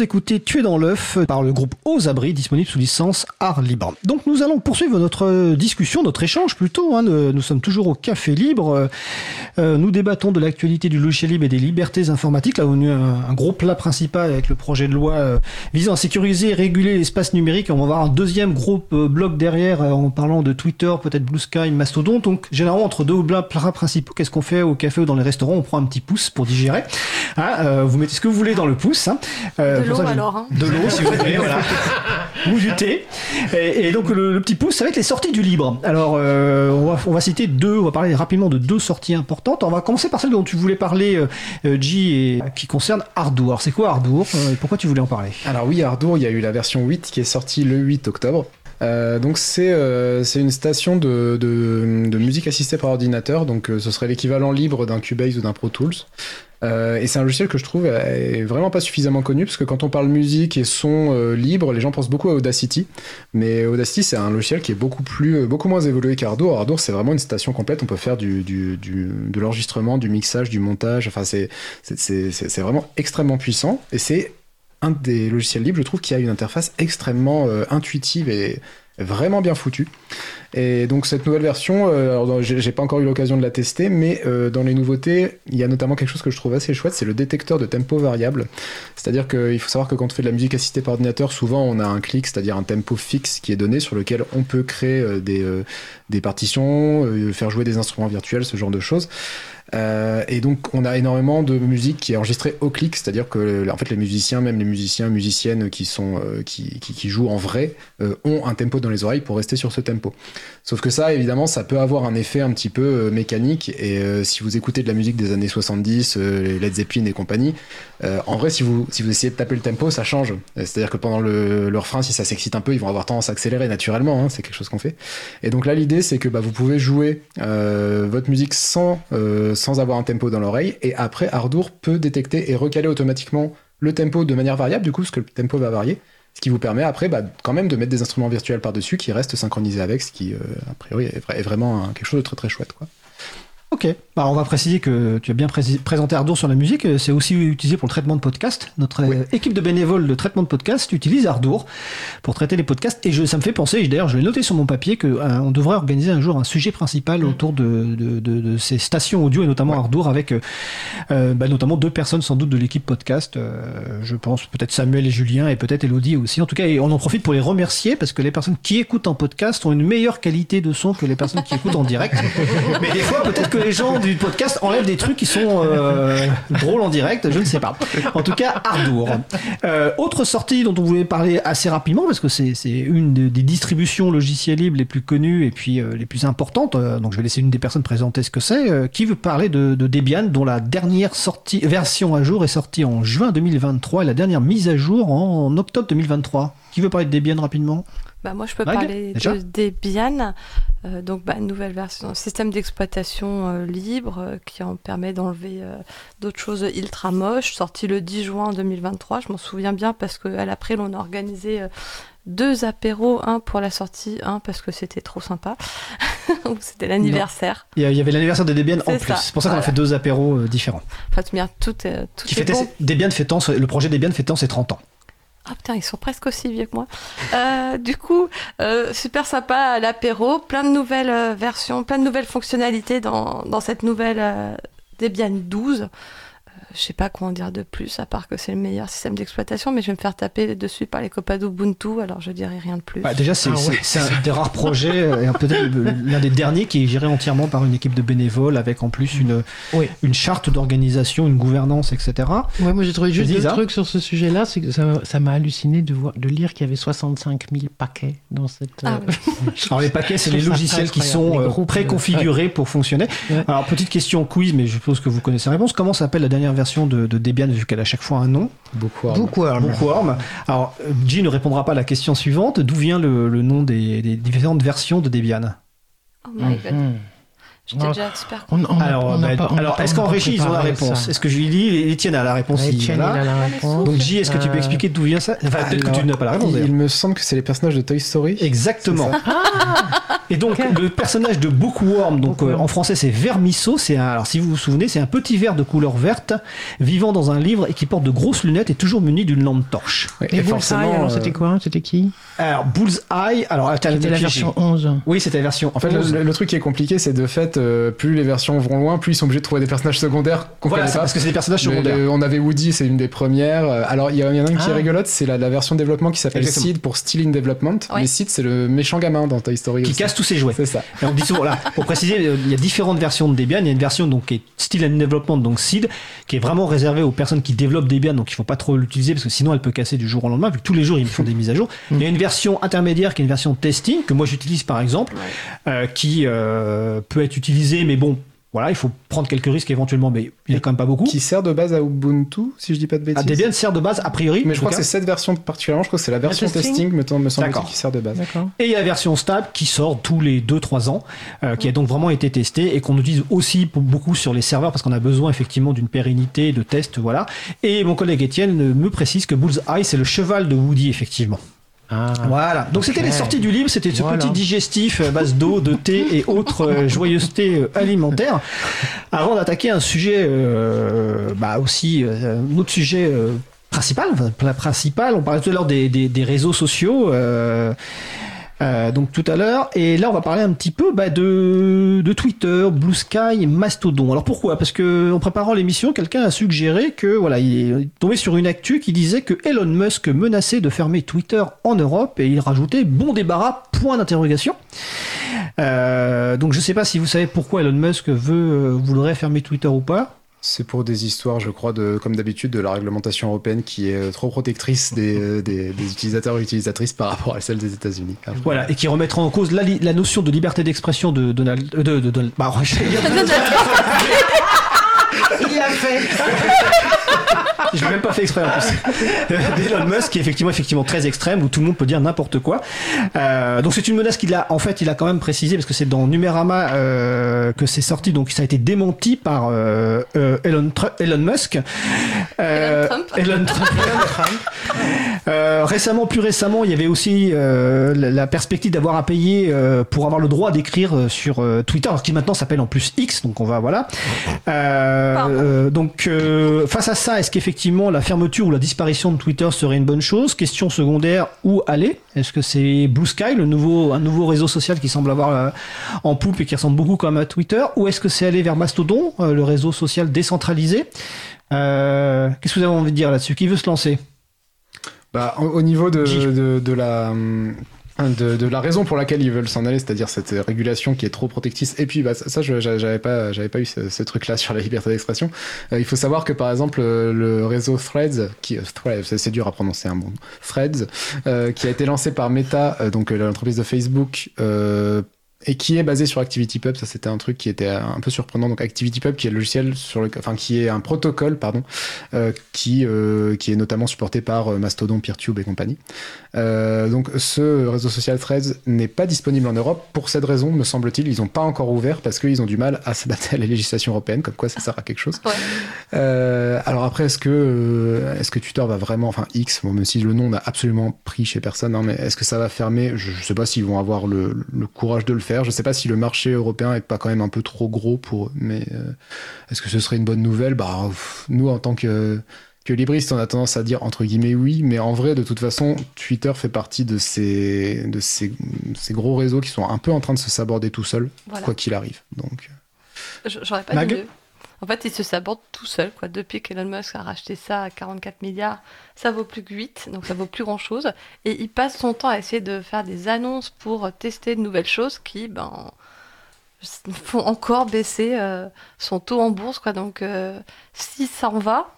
D'écouter Tuer dans l'œuf par le groupe Aux Abris, disponible sous licence Art Libre. Donc nous allons poursuivre notre discussion, notre échange plutôt. Hein. Nous sommes toujours au Café Libre. Euh, nous débattons de l'actualité du logiciel libre et des libertés informatiques. Là, on a un gros plat principal avec le projet de loi euh, visant à sécuriser et réguler l'espace numérique. On va avoir un deuxième gros euh, bloc derrière en parlant de Twitter, peut-être Blue Sky, Mastodon. Donc généralement entre deux plats principaux, qu'est-ce qu'on fait au café ou dans les restaurants? On prend un petit pouce pour digérer. Hein, vous mettez ce que vous voulez dans le pouce. Hein. Euh, de l'eau alors. Hein. De l'eau, si vous voulez, voilà. Ou du thé. Et, donc le, petit pouce, ça va être les sorties du libre. Alors euh, on, va, on, va, citer deux, on va parler rapidement de deux sorties importantes. On va commencer par celle dont tu voulais parler, euh, G, et qui concerne Ardour. C'est quoi Ardour et pourquoi tu voulais en parler Alors oui, Ardour, il y a eu la version 8 qui est sortie le 8 octobre. Euh, donc c'est euh, c'est une station de, de, de, musique assistée par ordinateur, donc ce serait l'équivalent libre d'un Cubase ou d'un Pro Tools. Euh, et c'est un logiciel que je trouve est vraiment pas suffisamment connu parce que quand on parle musique et son euh, libre, les gens pensent beaucoup à Audacity. Mais Audacity, c'est un logiciel qui est beaucoup plus, euh, beaucoup moins évolué qu'Ardour. Ardour, c'est vraiment une station complète. On peut faire du, du, du de l'enregistrement, du mixage, du montage. Enfin, c'est, c'est, c'est, vraiment extrêmement puissant. Et c'est un des logiciels libres, je trouve, qui a une interface extrêmement intuitive et vraiment bien foutue. Et donc cette nouvelle version, euh, j'ai pas encore eu l'occasion de la tester, mais euh, dans les nouveautés, il y a notamment quelque chose que je trouve assez chouette, c'est le détecteur de tempo variable. C'est-à-dire qu'il faut savoir que quand on fait de la musique assistée par ordinateur, souvent on a un clic, c'est-à-dire un tempo fixe qui est donné sur lequel on peut créer euh, des, euh, des partitions, faire jouer des instruments virtuels, ce genre de choses. Euh, et donc on a énormément de musique qui est enregistrée au clic, c'est-à-dire que en fait les musiciens, même les musiciens, musiciennes qui sont euh, qui, qui, jouent en vrai, euh, ont un tempo dans les oreilles pour rester sur ce tempo. Sauf que ça, évidemment, ça peut avoir un effet un petit peu mécanique. Et si vous écoutez de la musique des années 70, les Led Zeppelin et compagnie, en vrai, si vous si vous essayez de taper le tempo, ça change. C'est-à-dire que pendant le, refrain, si ça s'excite un peu, ils vont avoir tendance à accélérer naturellement. Hein, c'est quelque chose qu'on fait. Et donc là, l'idée, c'est que bah, vous pouvez jouer votre musique sans avoir un tempo dans l'oreille. Et après, Ardour peut détecter et recaler automatiquement le tempo de manière variable, du coup, parce que le tempo va varier. Ce qui vous permet après, bah, quand même, de mettre des instruments virtuels par-dessus qui restent synchronisés avec, ce qui, euh, a priori, est, vraiment quelque chose de très très chouette. Quoi. Ok, bah, on va préciser que tu as bien présenté Ardour sur la musique, c'est aussi utilisé pour le traitement de podcast. Notre euh, équipe de bénévoles de traitement de podcast utilise Ardour pour traiter les podcasts et je, ça me fait penser, d'ailleurs je l'ai noté sur mon papier, qu'on euh, devrait organiser un jour un sujet principal mm. autour de, de, de, ces stations audio et notamment Ardour avec euh, bah, notamment deux personnes sans doute de l'équipe podcast, je pense peut-être Samuel et Julien et peut-être Elodie aussi. En tout cas, et on en profite pour les remercier parce que les personnes qui écoutent en podcast ont une meilleure qualité de son que les personnes qui écoutent en direct. Mais des fois peut-être que les gens du podcast enlèvent des trucs qui sont euh, drôles en direct, je ne sais pas. En tout cas, Ardour. Euh, autre sortie dont on voulait parler assez rapidement, parce que c'est une des distributions logicielles libres les plus connues et puis euh, les plus importantes, donc je vais laisser une des personnes présenter ce que c'est. qui veut parler de, Debian, dont la dernière sortie, version à jour est sortie en juin 2023 et la dernière mise à jour en octobre 2023 Qui veut parler de Debian rapidement? Bah, moi, je peux parler de Debian, euh, donc bah, nouvelle version, système d'exploitation euh, libre euh, qui en permet d'enlever d'autres choses ultra moches, sorti le 10 juin 2023. Je m'en souviens bien parce qu'à l'après, on a organisé deux apéros, un pour la sortie, un parce que c'était trop sympa. c'était l'anniversaire. Il y avait l'anniversaire de Debian en plus. C'est pour ça qu'on a fait deux apéros différents. Enfin, tout, tout qui est bon. Debian fêtant, le projet Debian fêtant ses 30 ans. Ah putain, ils sont presque aussi vieux que moi. Euh, du coup, euh, super sympa l'apéro, plein de nouvelles euh, versions, plein de nouvelles fonctionnalités dans, dans cette nouvelle Debian 12 je sais pas quoi en dire de plus, à part que c'est le meilleur système d'exploitation, mais je vais me faire taper dessus par les copains d'Ubuntu, alors je dirais rien de plus. Bah, déjà, c'est ah un des rares projets, et peut-être l'un des derniers qui est géré entièrement par une équipe de bénévoles, avec en plus une, une charte d'organisation, une gouvernance, etc. Ouais, moi j'ai trouvé juste deux trucs sur ce sujet-là, c'est que ça m'a halluciné de, voir, de lire qu'il y avait 65 000 paquets dans cette... Ah euh, alors les paquets, c'est les logiciels qui sont euh, préconfigurés pour fonctionner. Alors petite question quiz, mais je suppose que vous connaissez la réponse. Comment s'appelle la dernière version de, Debian, vu qu'elle a à chaque fois un nom. Bookworm. Bookworm. Alors, G ne répondra pas à la question suivante. D'où vient le, nom des, différentes versions de Debian? Oh my god. Mhm. J'étais Non. déjà expert. On, on a- Alors, on a bah, pas- on a alors pas- est-ce qu'en régie ils ont la réponse. Est-ce que Julie et Étienne a la réponse Ouais, il a la réponse. Donc J, est-ce que tu peux Euh, expliquer d'où vient ça Enfin, peut-être que tu n'as pas la réponse il, me semble que c'est les personnages de Toy Story. Exactement. Et donc le personnage de Bookworm, donc Bookworm. euh, en français c'est Vermisso, c'est un, alors si vous vous souvenez, c'est un petit ver de couleur verte vivant dans un livre et qui porte de grosses lunettes et toujours muni d'une lampe torche. Ouais, Et et Bullseye, alors euh, c'était quoi C'était qui Alors Bullseye, alors C'était la version 11. Oui, c'était la version. En fait, le, 11. le- le truc qui est compliqué, c'est de fait, euh, plus les versions vont loin, plus ils sont obligés de trouver des personnages secondaires qu'on voilà, connaît c'est pas. parce que c'est des personnages Mais secondaires. le- on avait Woody, c'est une des premières. Euh, Alors, il y, en a une qui Ah. est rigolote, c'est la, la version développement qui s'appelle. Sid pour Still in Development. Ouais. Mais Sid, c'est le méchant gamin dans Toy Story. Qui aussi. casse tous ses jouets. C'est ça. Et on dit souvent, pour préciser, euh, il y a différentes versions de Debian. Il y a une version donc, qui est Still and Development, donc SID, qui est vraiment réservée aux personnes qui développent Debian, donc il faut pas trop l'utiliser parce que sinon elle peut casser du jour au lendemain, vu que tous les jours ils font des mises à jour. Il y a une version intermédiaire qui est une version testing, que moi j'utilise par exemple, euh, qui euh, peut être utilisée, mais bon, voilà, il faut prendre quelques risques éventuellement, mais il y en a quand même pas beaucoup. Qui sert de base à Ubuntu, si je dis pas de Ah, bêtises. Debian sert de base a priori. Mais je crois que c'est cette version particulièrement, je crois que c'est la version testing testing, me, me semble-t-il, D'accord. qui sert de base. Et il y a la version stable qui sort tous les 2-3 ans, euh, qui a donc vraiment été testée et qu'on utilise aussi pour beaucoup sur les serveurs parce qu'on a besoin effectivement d'une pérennité de test, voilà. Et mon collègue Étienne me précise que Bullseye c'est le cheval de Woody effectivement. Ah. Voilà. Donc c'était les sorties du livre, c'était ce Voilà. petit digestif à base d'eau, de thé et autres euh, joyeusetés euh, alimentaires. Avant d'attaquer un sujet, euh, bah aussi euh, un autre sujet. euh, principal, enfin, principal, on parlait tout à l'heure des, des- des réseaux sociaux, euh, donc tout à l'heure, et là on va parler un petit peu bah, de, de Twitter, Blue Sky, Mastodon. Alors pourquoi? Parce que en préparant l'émission, quelqu'un a suggéré que voilà, il est tombé sur une actu qui disait que Elon Musk menaçait de fermer Twitter en Europe, et il rajoutait bon débarras point d'interrogation. Euh, donc je sais pas si vous savez pourquoi Elon Musk veut euh, voudrait fermer Twitter ou pas. C'est pour des histoires, je crois, de, comme d'habitude, de la réglementation européenne qui est euh, trop protectrice des, euh, des, des utilisateurs et utilisatrices par rapport à celle des États-Unis. Après, Voilà, et qui remettra en cause la, li- la notion de liberté d'expression de Donald. euh, De, de, Donald- bah, j'allais dire- Il l'a fait Je l'ai même pas fait exprès en plus. D'Elon Musk, qui est effectivement, effectivement très extrême, où tout le monde peut dire n'importe quoi. Euh, donc c'est une menace qu'il a, en fait, il a quand même précisé, parce que c'est dans Numérama euh, que c'est sorti, donc ça a été démenti par euh, euh, Elon, Elon Musk. Euh, Elon Trump. Elon Trump. Euh, récemment, plus récemment, il y avait aussi euh, la, la perspective d'avoir à payer euh, pour avoir le droit d'écrire euh, sur euh, Twitter, alors qui maintenant s'appelle en plus X, donc on va voilà. Euh, euh, donc euh, face à ça, est-ce qu'effectivement la fermeture ou la disparition de Twitter serait une bonne chose? Question secondaire, où aller? Est-ce que c'est Blue Sky, le nouveau un nouveau réseau social qui semble avoir euh, en poupe et qui ressemble beaucoup comme à Twitter, ou est-ce que c'est aller vers Mastodon, euh, le réseau social décentralisé? Euh, Qu'est-ce que vous avez envie de dire là-dessus? Qui veut se lancer? Bah, au, au niveau de, de, de la. hum, De, de la raison pour laquelle ils veulent s'en aller, c'est-à-dire cette régulation qui est trop protectrice. Et puis, bah, ça, j'avais pas, j'avais pas eu ce, ce truc-là sur la liberté d'expression. Euh, il faut savoir que, par exemple, euh, le réseau Threads, qui, euh, Threads, c'est dur à prononcer un bon Threads, euh, qui a été lancé par Meta, euh, donc euh, l'entreprise de Facebook, euh, et qui est basé sur ActivityPub. Ça, c'était un truc qui était un peu surprenant. Donc, ActivityPub, qui est le logiciel sur le, enfin, qui est un protocole, pardon, euh, qui, euh, qui est notamment supporté par euh, Mastodon, PeerTube et compagnie. Euh, donc, ce réseau social Threads n'est pas disponible en Europe. Pour cette raison, me semble-t-il, ils n'ont pas encore ouvert parce qu'ils ont du mal à s'adapter à la législation européenne, comme quoi ça sert à quelque chose. Ouais. Alors après, est-ce que, est-ce que Twitter va vraiment, enfin X, bon, même si le nom n'a absolument pris chez personne, hein, mais est-ce que ça va fermer? Je, je sais pas s'ils vont avoir le, le courage de le faire. Je sais pas si le marché européen est pas quand même un peu trop gros pour. eux, Mais euh, est-ce que ce serait une bonne nouvelle? Bah, pff, nous en tant que que libriste, on a tendance à dire entre guillemets oui, mais en vrai, de toute façon, Twitter fait partie de ces, de ces, ces gros réseaux qui sont un peu en train de se saborder tout seul, Voilà. quoi qu'il arrive. Donc, J- J'aurais pas Mag dit mieux. En fait, il se saborde tout seul. Quoi. Depuis qu'Elon Musk a racheté ça à 44 milliards, ça vaut plus que 8, donc ça vaut plus grand chose. Et il passe son temps à essayer de faire des annonces pour tester de nouvelles choses qui ben, font encore baisser euh, son taux en bourse. Quoi. Donc, euh, si ça en va,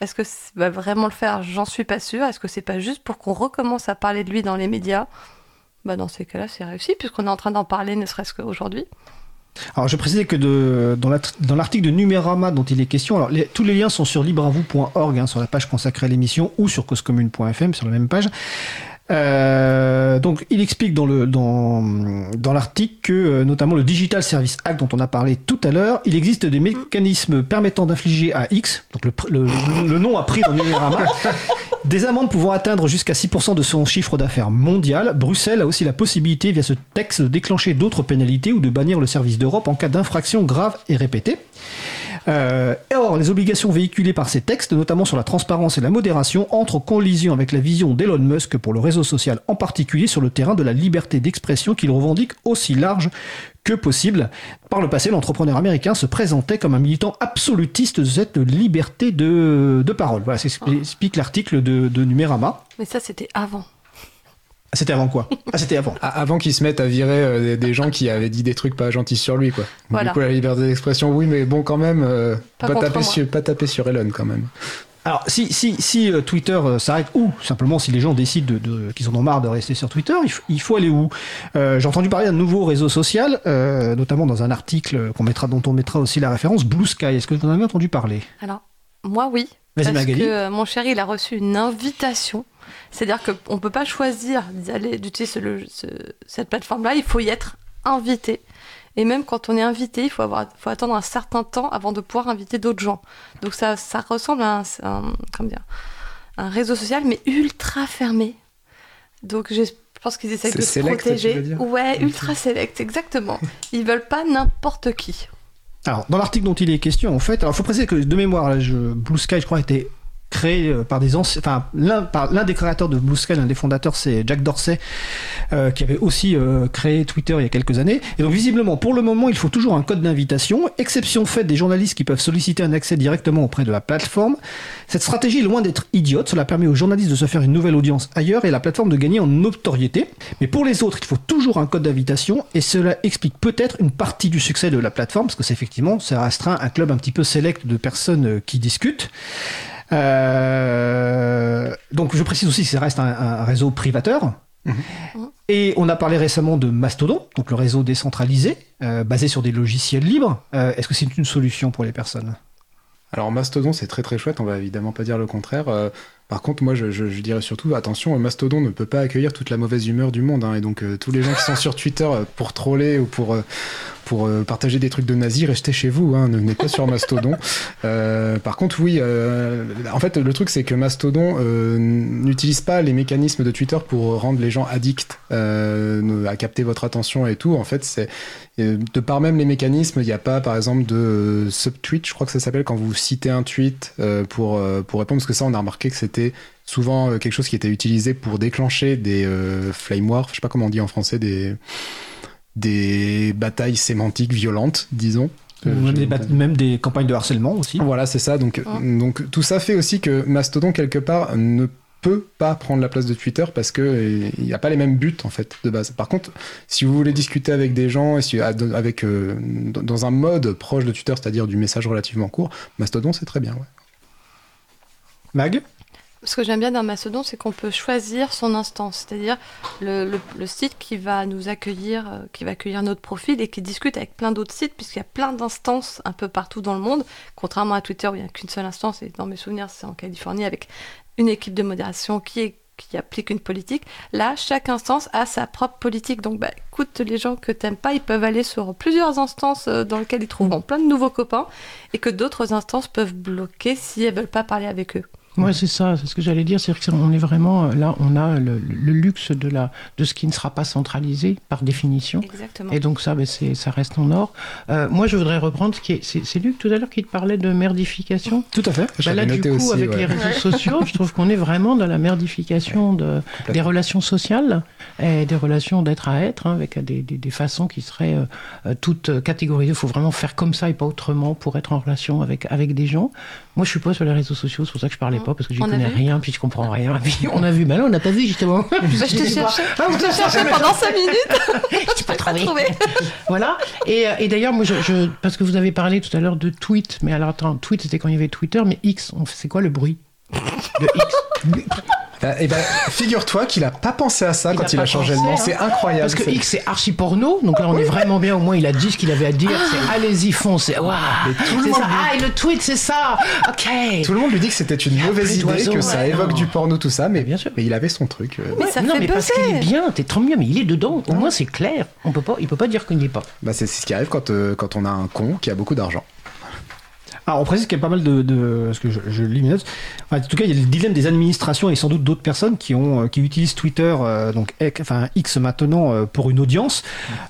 est-ce que va vraiment le faire? J'en suis pas sûre. Est-ce que c'est pas juste pour qu'on recommence à parler de lui dans les médias? Bah, Dans ces cas-là, c'est réussi, puisqu'on est en train d'en parler ne serait-ce qu'aujourd'hui. Alors, je précise que de, dans la- dans l'article de Numérama dont il est question, alors tous les liens sont sur libreavou.org, hein, sur la page consacrée à l'émission, ou sur causecommune.fm, sur la même page. Euh, donc, il explique dans le dans dans l'article que euh, notamment le Digital Service Act dont on a parlé tout à l'heure, il existe des mécanismes permettant d'infliger à X, donc le, pr- le, le nom a pris dans Numérama, des amendes pouvant atteindre jusqu'à 6% de son chiffre d'affaires mondial. Bruxelles a aussi la possibilité via ce texte de déclencher d'autres pénalités ou de bannir le service d'Europe en cas d'infraction grave et répétée. Euh, et or, les obligations véhiculées par ces textes, notamment sur la transparence et la modération, entrent en collision avec la vision d'Elon Musk pour le réseau social, en particulier sur le terrain de la liberté d'expression qu'il revendique aussi large que possible. Par le passé, l'entrepreneur américain se présentait comme un militant absolutiste de cette liberté de, de parole. Voilà, c'est ce qu'explique l'article de, de Numérama. Mais ça, c'était avant. Ah, C'était avant quoi? Ah, c'était avant. A- Avant qu'ils se mettent à virer euh, des, des gens qui avaient dit des trucs pas gentils sur lui, quoi. Voilà. Du coup, la liberté d'expression, oui, mais bon, quand même, euh, Pas taper sur, pas taper sur Elon, quand même. Alors, si, si, si euh, Twitter euh, s'arrête, ou simplement si les gens décident de, de- qu'ils en ont marre de rester sur Twitter, il, f- il faut aller où? Euh, J'ai entendu parler d'un nouveau réseau social, euh, notamment dans un article qu'on mettra, dont on mettra aussi la référence, Blue Sky. Est-ce que vous en avez entendu parler? Alors, moi, oui. Vas-y, parce Magali. que euh, mon chéri, il a reçu une invitation. C'est-à-dire qu'on ne peut pas choisir d'aller d'utiliser ce- ce- cette plateforme-là, il faut y être invité. Et même quand on est invité, il faut, avoir, faut attendre un certain temps avant de pouvoir inviter d'autres gens. Donc ça, ça ressemble à un, un- comment dire, un réseau social, mais ultra fermé. Donc je pense qu'ils essaient de se select, tu veux protéger. dire Ouais, ultra select, exactement. Ils veulent pas n'importe qui. Alors, dans l'article dont il est question, en fait, alors faut préciser que de mémoire, là, je, Blue Sky, je crois, était créé euh, par des anciens, enfin, l'un, des créateurs de Blue Sky, l'un des fondateurs, c'est Jack Dorsey, euh, qui avait aussi euh, créé Twitter il y a quelques années. Et donc, visiblement, pour le moment, il faut toujours un code d'invitation, exception faite des journalistes qui peuvent solliciter un accès directement auprès de la plateforme. Cette stratégie loin d'être idiote, cela permet aux journalistes de se faire une nouvelle audience ailleurs et la plateforme de gagner en notoriété. Mais pour les autres, il faut toujours un code d'invitation et cela explique peut-être une partie du succès de la plateforme parce que c'est effectivement, ça restreint un club un petit peu sélect de personnes qui discutent. Euh, donc je précise aussi que ça reste un, un réseau privateur. Et on a parlé récemment de Mastodon, donc le réseau décentralisé, euh, basé sur des logiciels libres. Euh, Est-ce que c'est une solution pour les personnes? Alors Mastodon, c'est très très chouette, on va évidemment pas dire le contraire. Par contre, moi, je, dirais surtout, attention, Mastodon ne peut pas accueillir toute la mauvaise humeur du monde. hein, et donc, euh, tous les gens qui sont sur Twitter euh, pour troller ou pour, euh, pour partager des trucs de nazis, restez chez vous, hein, ne venez pas sur Mastodon. Par contre, oui, en fait, le truc, c'est que Mastodon n'utilise pas les mécanismes de Twitter pour rendre les gens addicts à capter votre attention et tout. En fait, c'est de par même les mécanismes, il n'y a pas, par exemple, de subtweet, je crois que ça s'appelle, quand vous citez un tweet pour, pour répondre, parce que ça, on a remarqué que c'était souvent euh, quelque chose qui était utilisé pour déclencher des euh, flame wars, je sais pas comment on dit en français, des, des batailles sémantiques violentes, disons. Euh, même, des, bat- même des campagnes de harcèlement aussi voilà, c'est ça. Donc, Ouais. donc tout ça fait aussi que Mastodon, quelque part, ne peut pas prendre la place de Twitter parce que il n'y a pas les mêmes buts en fait de base. Par contre, si vous voulez discuter avec des gens et si, avec euh, dans dans un mode proche de Twitter, c'est-à-dire du message relativement court, Mastodon c'est très bien. Ouais. Mag? Ce que j'aime bien dans Mastodon, c'est qu'on peut choisir son instance, c'est-à-dire le, site qui va nous accueillir, euh, qui va accueillir notre profil et qui discute avec plein d'autres sites, puisqu'il y a plein d'instances un peu partout dans le monde, contrairement à Twitter où il n'y a qu'une seule instance, et dans mes souvenirs, c'est en Californie avec une équipe de modération qui applique une politique. Là, chaque instance a sa propre politique. Donc, bah, écoute, les gens que t'aimes pas, ils peuvent aller sur plusieurs instances euh, dans lesquelles ils trouveront plein de nouveaux copains et que d'autres instances peuvent bloquer si elles veulent pas parler avec eux. Ouais, c'est ça, c'est ce que j'allais dire, c'est qu'on est vraiment, là, on a le, le luxe de, la, de ce qui ne sera pas centralisé par définition. Exactement. Et donc ça, ben, c'est, ça reste en or. Euh, moi, je voudrais reprendre ce qui est... C'est, c'est Luc tout à l'heure qui te parlait de merdification. Tout à fait. Bah J'avais là, du coup, aussi, avec ouais. les réseaux sociaux, je trouve qu'on est vraiment dans la merdification de, des relations sociales et des relations d'être à être, hein, avec des, des, des façons qui seraient euh, toutes catégorisées. Il faut vraiment faire comme ça et pas autrement pour être en relation avec, avec des gens. Moi, je suis pas sur les réseaux sociaux, c'est pour ça que je parlais pas, parce que j'y connais rien, puis je comprends rien. Puis on a vu, mais là, on n'a pas vu, justement. Bah, je te cherchais, je te cherchais pendant 5 minutes. Je pas trouvé. voilà. Et, euh, et d'ailleurs, moi, je, je- parce que vous avez parlé tout à l'heure de tweet, mais alors attends, tweet c'était quand il y avait Twitter, mais X, c'est quoi le bruit? De X Bah, eh ben, figure-toi qu'il a pas pensé à ça Il quand a il a changé pensé, le nom. hein. C'est incroyable. Parce que C'est- X c'est archi porno, donc là on est vraiment bien. Au moins il a dit ce qu'il avait à dire. C'est allez-y foncez. Waouh, tout le c'est monde ça. lui- Ah et le tweet c'est ça. Ok. Tout le monde lui dit que c'était une mauvaise idée, que ça ouais, évoque non. du porno, tout ça, mais bien sûr. Mais il avait son truc. euh. Mais ça non fait mais parce qu'il est bien, t'es trop bien, mais il est dedans. Au moins c'est clair. On peut pas, il peut pas dire qu'il n'y est pas. Bah, c'est c'est ce qui arrive quand, euh, quand on a un con qui a beaucoup d'argent. Alors, on précise qu'il y a pas mal de, de parce que je, je lis mes notes. Enfin, en tout cas, il y a le dilemme des administrations et sans doute d'autres personnes qui ont, euh, qui utilisent Twitter, euh, donc X- enfin X maintenant euh, pour une audience.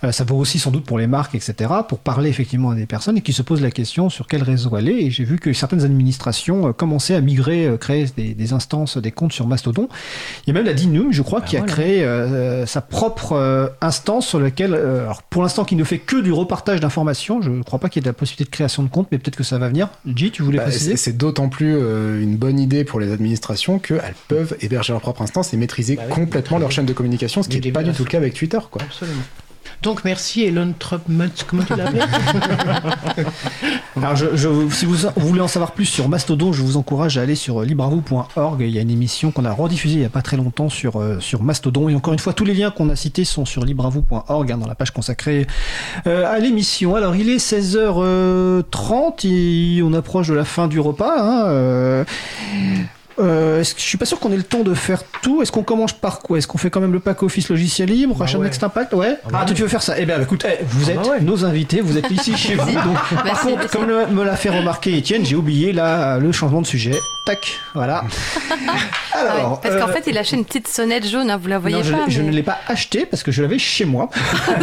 Euh, ça vaut aussi sans doute pour les marques, etc. Pour parler effectivement à des personnes et qui se posent la question sur quel réseau aller. Et j'ai vu que certaines administrations commençaient à migrer, créer des, des instances, des comptes sur Mastodon. Il y a même la Dinum, je crois, Bah qui voilà. a créé sa propre instance sur laquelle, alors pour l'instant, qui ne fait que du repartage d'informations. Je ne crois pas qu'il y ait de la possibilité de création de compte, mais peut-être que ça va venir. J, tu voulais Bah, préciser c'est d'autant plus euh, une bonne idée pour les administrations qu'elles peuvent héberger leur propre instance et maîtriser Bah oui, complètement leur chaîne de communication, ce qui n'est pas du tout le cas avec Twitter. Quoi. Absolument. Donc merci Elon Trump, comment tu l'appelles Alors, je, si vous, voulez en savoir plus sur Mastodon, je vous encourage à aller sur libravou.org. Il y a une émission qu'on a rediffusée il n'y a pas très longtemps sur, euh, sur Mastodon. Et encore une fois, tous les liens qu'on a cités sont sur libravou.org, hein, dans la page consacrée euh, à l'émission. Alors, il est 16h30 et on approche de la fin du repas. hein, euh, euh, est-ce que- je suis pas sûr qu'on ait le temps de faire tout. Est-ce qu'on commence par quoi? Est-ce qu'on fait quand même le pack Office logiciel libre, Bah Rachat ouais. Next Impact? Ouais. Ah bah Ah, oui. tu veux faire ça? Eh bien, écoute, eh, vous Ah êtes bah ouais. nos invités, vous êtes ici chez vous. Donc, par contre, merci. comme le- me l'a fait remarquer Étienne, j'ai oublié là le changement de sujet. Tac, voilà. Ah ouais, Alors, parce qu'en euh, fait, il a acheté une petite sonnette jaune, hein, vous la voyez non, je, pas. je mais- ne l'ai pas acheté parce que je l'avais chez moi.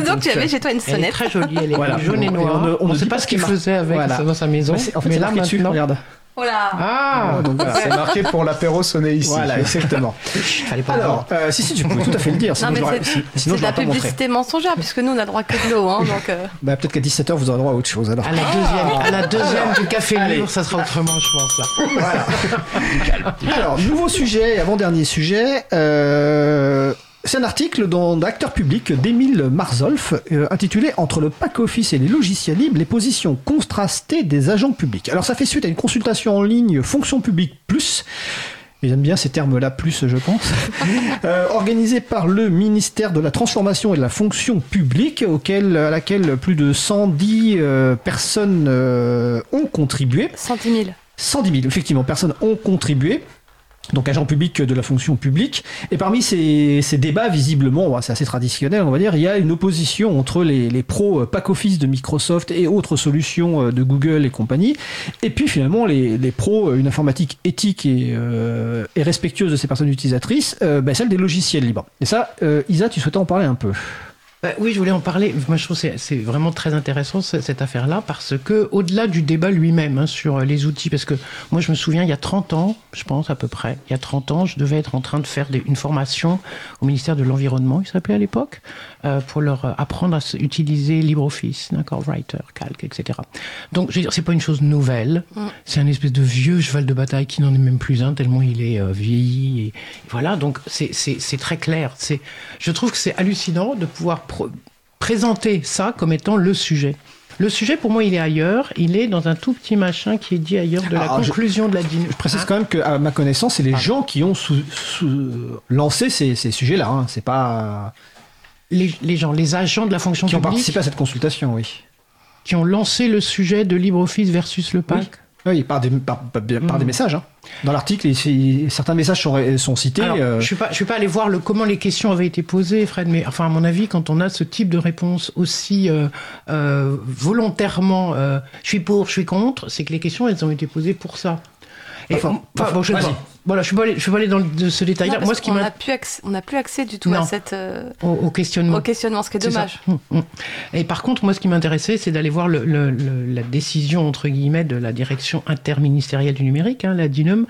Donc tu avais chez toi une Elle est sonnette. très jolie, elle est Voilà. jaune et noire. on ne sait pas ce qu'il faisait avec Voilà. dans sa maison. En fait, là maintenant. Regarde. Voilà. Ah, Donc, voilà. C'est marqué pour l'apéro sonné ici. Voilà, exactement. fallait pas Alors, euh, si, si, tu peux tout à fait le dire. Non, Sinon, mais je l'aurais- c'est si- c'est sinon, de la publicité mensongère, puisque nous, on a droit que de l'eau. Hein, donc, euh, Bah, peut-être qu'à 17h, vous aurez droit à autre chose. Alors. À la deuxième, à la deuxième du café ça sera autrement, je pense. Là. Alors, nouveau sujet, avant-dernier sujet. euh, c'est un article dans d'acteur public d'Émile Marzolf euh, intitulé Entre le pack office et les logiciels libres, les positions contrastées des agents publics. Alors ça fait suite à une consultation en ligne Fonction publique plus. Et J'aime bien ces termes-là, plus, je pense. euh, organisée par le ministère de la Transformation et de la Fonction publique, auquel, à laquelle plus de 110 euh, personnes euh, ont contribué. 110 000. 110 000, effectivement, personnes ont contribué. Donc agents publics de la fonction publique. Et parmi ces, ces débats, visiblement, c'est assez traditionnel, on va dire, il y a une opposition entre les, les pros euh, pack office de Microsoft et autres solutions euh, de Google et compagnie, et puis finalement les, les pros, euh, une informatique éthique et, euh, et respectueuse de ces personnes utilisatrices, bah, celle des logiciels libres. Et ça, euh, Isa, tu souhaitais en parler un peu? Bah oui, je voulais en parler. Moi, je trouve que c'est- vraiment très intéressant ce- cette affaire-là parce que, au-delà du débat lui-même hein, sur euh, les outils, parce que moi, je me souviens, il y a 30 ans, je pense à peu près, il y a 30 ans, je devais être en train de faire des- une formation au ministère de l'Environnement, il s'appelait à l'époque, euh, pour leur euh, apprendre à utiliser LibreOffice, d'accord, Writer, Calc, etc. Donc, je veux dire, c'est pas une chose nouvelle. C'est un espèce de vieux cheval de bataille qui n'en est même plus un tellement il est euh, vieilli. Et, voilà, donc c'est- très clair. Je trouve que c'est hallucinant de pouvoir présenter ça comme étant le sujet. Le sujet, pour moi, il est ailleurs. Il est dans un tout petit machin qui est dit ailleurs de la Alors, je- conclusion de la dîne. Je précise quand même que, à ma connaissance, c'est les gens qui ont sous- sous- lancé ces, ces sujets-là. Hein. C'est pas Les, les gens, les agents de la fonction qui ont participé à cette consultation, oui. qui ont lancé le sujet de LibreOffice versus le PAC. Oui, par des, par, par- par des Mhm. messages. hein. Dans l'article, certains messages sont, sont cités. Alors, euh, je suis je suis pas allé voir le, comment les questions avaient été posées, Fred, mais enfin, à mon avis, quand on a ce type de réponse aussi euh, euh, volontairement, je suis pour, je suis contre, c'est que les questions, elles ont été posées pour ça. Et, Enfin, enfin, bon, je sais pas. Voilà, je suis pas allé, je suis pas allé dans le- ce détail-là. parce Moi, ce qui qu'on m'a n'a plus accès, on n'a plus accès du tout Non. à cette, euh, au, au questionnement. au questionnement, ce qui est dommage. Hum, hum. Et par contre, moi, ce qui m'intéressait, c'est d'aller voir le- le- le- la décision, entre guillemets, de la direction interministérielle du numérique, hein, la DINUM,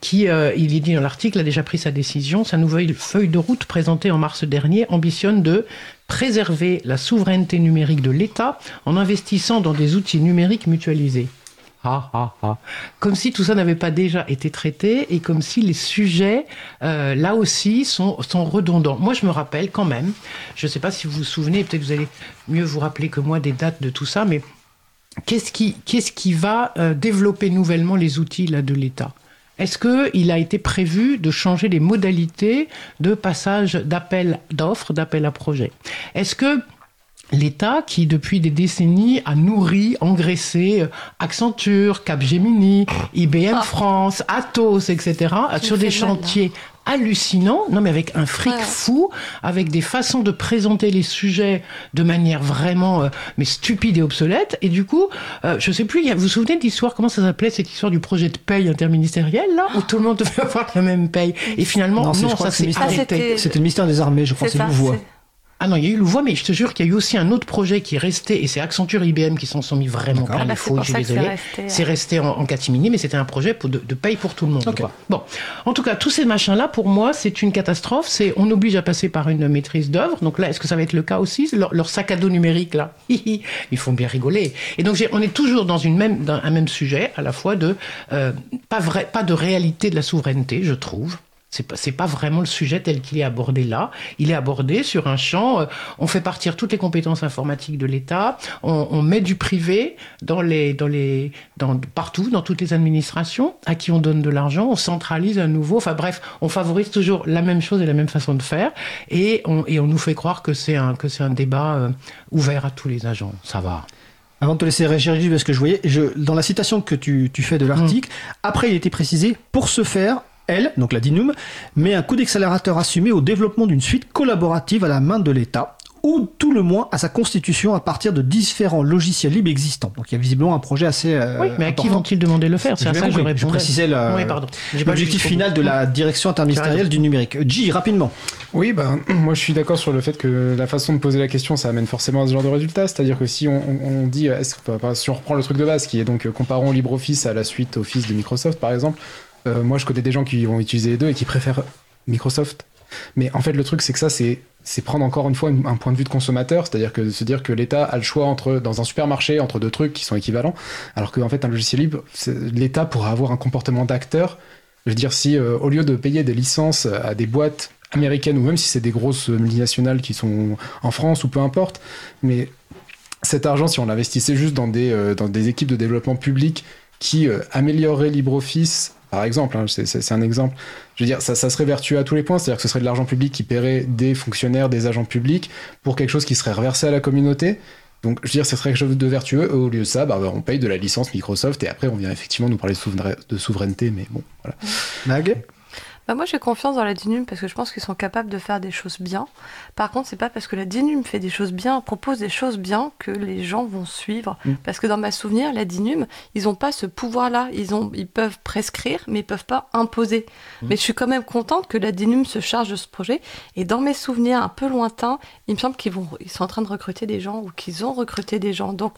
qui, euh, il est dit dans l'article, a déjà pris sa décision. Sa nouvelle feuille de route présentée en mars dernier ambitionne de préserver la souveraineté numérique de l'État en investissant dans des outils numériques mutualisés. Comme si tout ça n'avait pas déjà été traité et comme si les sujets, euh, là aussi, sont, redondants. Moi, je me rappelle quand même, je ne sais pas si vous vous souvenez, peut-être vous allez mieux vous rappeler que moi des dates de tout ça, mais qu'est-ce qui, qu'est-ce qui va euh, développer nouvellement les outils là, de l'État? Est-ce qu'il a été prévu de changer les modalités de passage d'appel d'offres, d'appel à projet Est-ce que l'État qui, depuis des décennies, a nourri, engraissé euh, Accenture, Capgemini, IBM Ah. France, Atos, etc., sur des mal, chantiers hallucinants, non mais avec un fric Ouais. fou, avec des façons de présenter les sujets de manière vraiment euh, mais stupide et obsolète. Et du coup, euh, je sais plus, vous vous souvenez de l'histoire, comment ça s'appelait cette histoire du projet de paye interministériel là, où tout le monde devait avoir la même paye? Et finalement, Non, non, c'est- je crois ça s'est Mister- Ah, arrêté. c'était- le ministère des Armées, je crois, c'est c'est- Ah non, il y a eu Louvois, mais je te jure qu'il y a eu aussi un autre projet qui est resté, et c'est Accenture IBM qui s'en sont mis vraiment plein Ah bah, les c'est faux, pour je suis désolé. C'est resté en, en catimini, mais c'était un projet pour de, de paye pour tout le monde. Ok. quoi. Bon, en tout cas, tous ces machins-là, pour moi, c'est une catastrophe. C'est on oblige à passer par une maîtrise d'œuvre. Donc là, est-ce que ça va être le cas aussi? Leur, leur sac à dos numérique là, ils font bien rigoler. Et donc on est toujours dans une même dans un même sujet, à la fois de euh, pas vrai, pas de réalité de la souveraineté, je trouve. C'est pas, pas vraiment le sujet tel qu'il est abordé là. Il est abordé sur un champ. euh, on fait partir toutes les compétences informatiques de l'État. On, on met du privé dans les, dans les, dans, partout, dans toutes les administrations, à qui on donne de l'argent. On centralise à nouveau. Enfin bref, on favorise toujours la même chose et la même façon de faire. Et on, et on nous fait croire que c'est un, que c'est un débat euh, ouvert à tous les agents. Ça va. Avant de te laisser réagir, parce que je voyais, je, dans la citation que tu, tu fais de l'article, après il était précisé, pour ce faire, elle, donc la DINUM, met un coup d'accélérateur assumé au développement d'une suite collaborative à la main de l'État, ou tout le moins à sa constitution à partir de différents logiciels libres existants. Donc il y a visiblement un projet assez euh, oui, mais à qui vont-ils demander de le faire C'est à ça que je répondais. Je précisais Oui, L'objectif final de la direction interministérielle du numérique. J, rapidement. Oui, ben, moi je suis d'accord sur le fait que la façon de poser la question, ça amène forcément à ce genre de résultat. C'est-à-dire que si on, dit, est-ce que- enfin, si on reprend le truc de base, qui est donc euh, comparons LibreOffice à la suite Office de Microsoft, par exemple, euh, moi je connais des gens qui vont utiliser les deux et qui préfèrent Microsoft. Mais en fait, le truc, c'est que ça, c'est prendre encore une fois un point de vue de consommateur, c'est-à-dire que se dire que l'État a le choix entre dans un supermarché entre deux trucs qui sont équivalents, alors qu'en fait un logiciel libre, l'État pourra avoir un comportement d'acteur. Je veux dire, si euh, au lieu de payer des licences à des boîtes américaines ou même si c'est des grosses multinationales qui sont en France ou peu importe, mais cet argent, si on l'investissait juste dans des, euh, dans des équipes de développement public qui euh, amélioreraient LibreOffice, par exemple, hein, c'est- un exemple, je veux dire, ça, serait vertueux à tous les points, c'est-à-dire que ce serait de l'argent public qui paierait des fonctionnaires, des agents publics pour quelque chose qui serait reversé à la communauté. Donc, je veux dire, ce serait quelque chose de vertueux. Au lieu de ça, bah, on paye de la licence Microsoft et après, on vient effectivement nous parler de souveraineté, mais bon, voilà. Mag? Bah moi j'ai confiance dans la DINUM parce que je pense qu'ils sont capables de faire des choses bien. Par contre, c'est pas parce que la DINUM fait des choses bien, propose des choses bien que les gens vont suivre. Mm. Parce que dans ma souvenir, la DINUM, ils ont pas ce pouvoir-là. Ils ont, ils peuvent prescrire, mais ils peuvent pas imposer. Mais je suis quand même contente que la DINUM se charge de ce projet. Et dans mes souvenirs un peu lointains, il me semble qu'ils vont, ils sont en train de recruter des gens ou qu'ils ont recruté des gens. Donc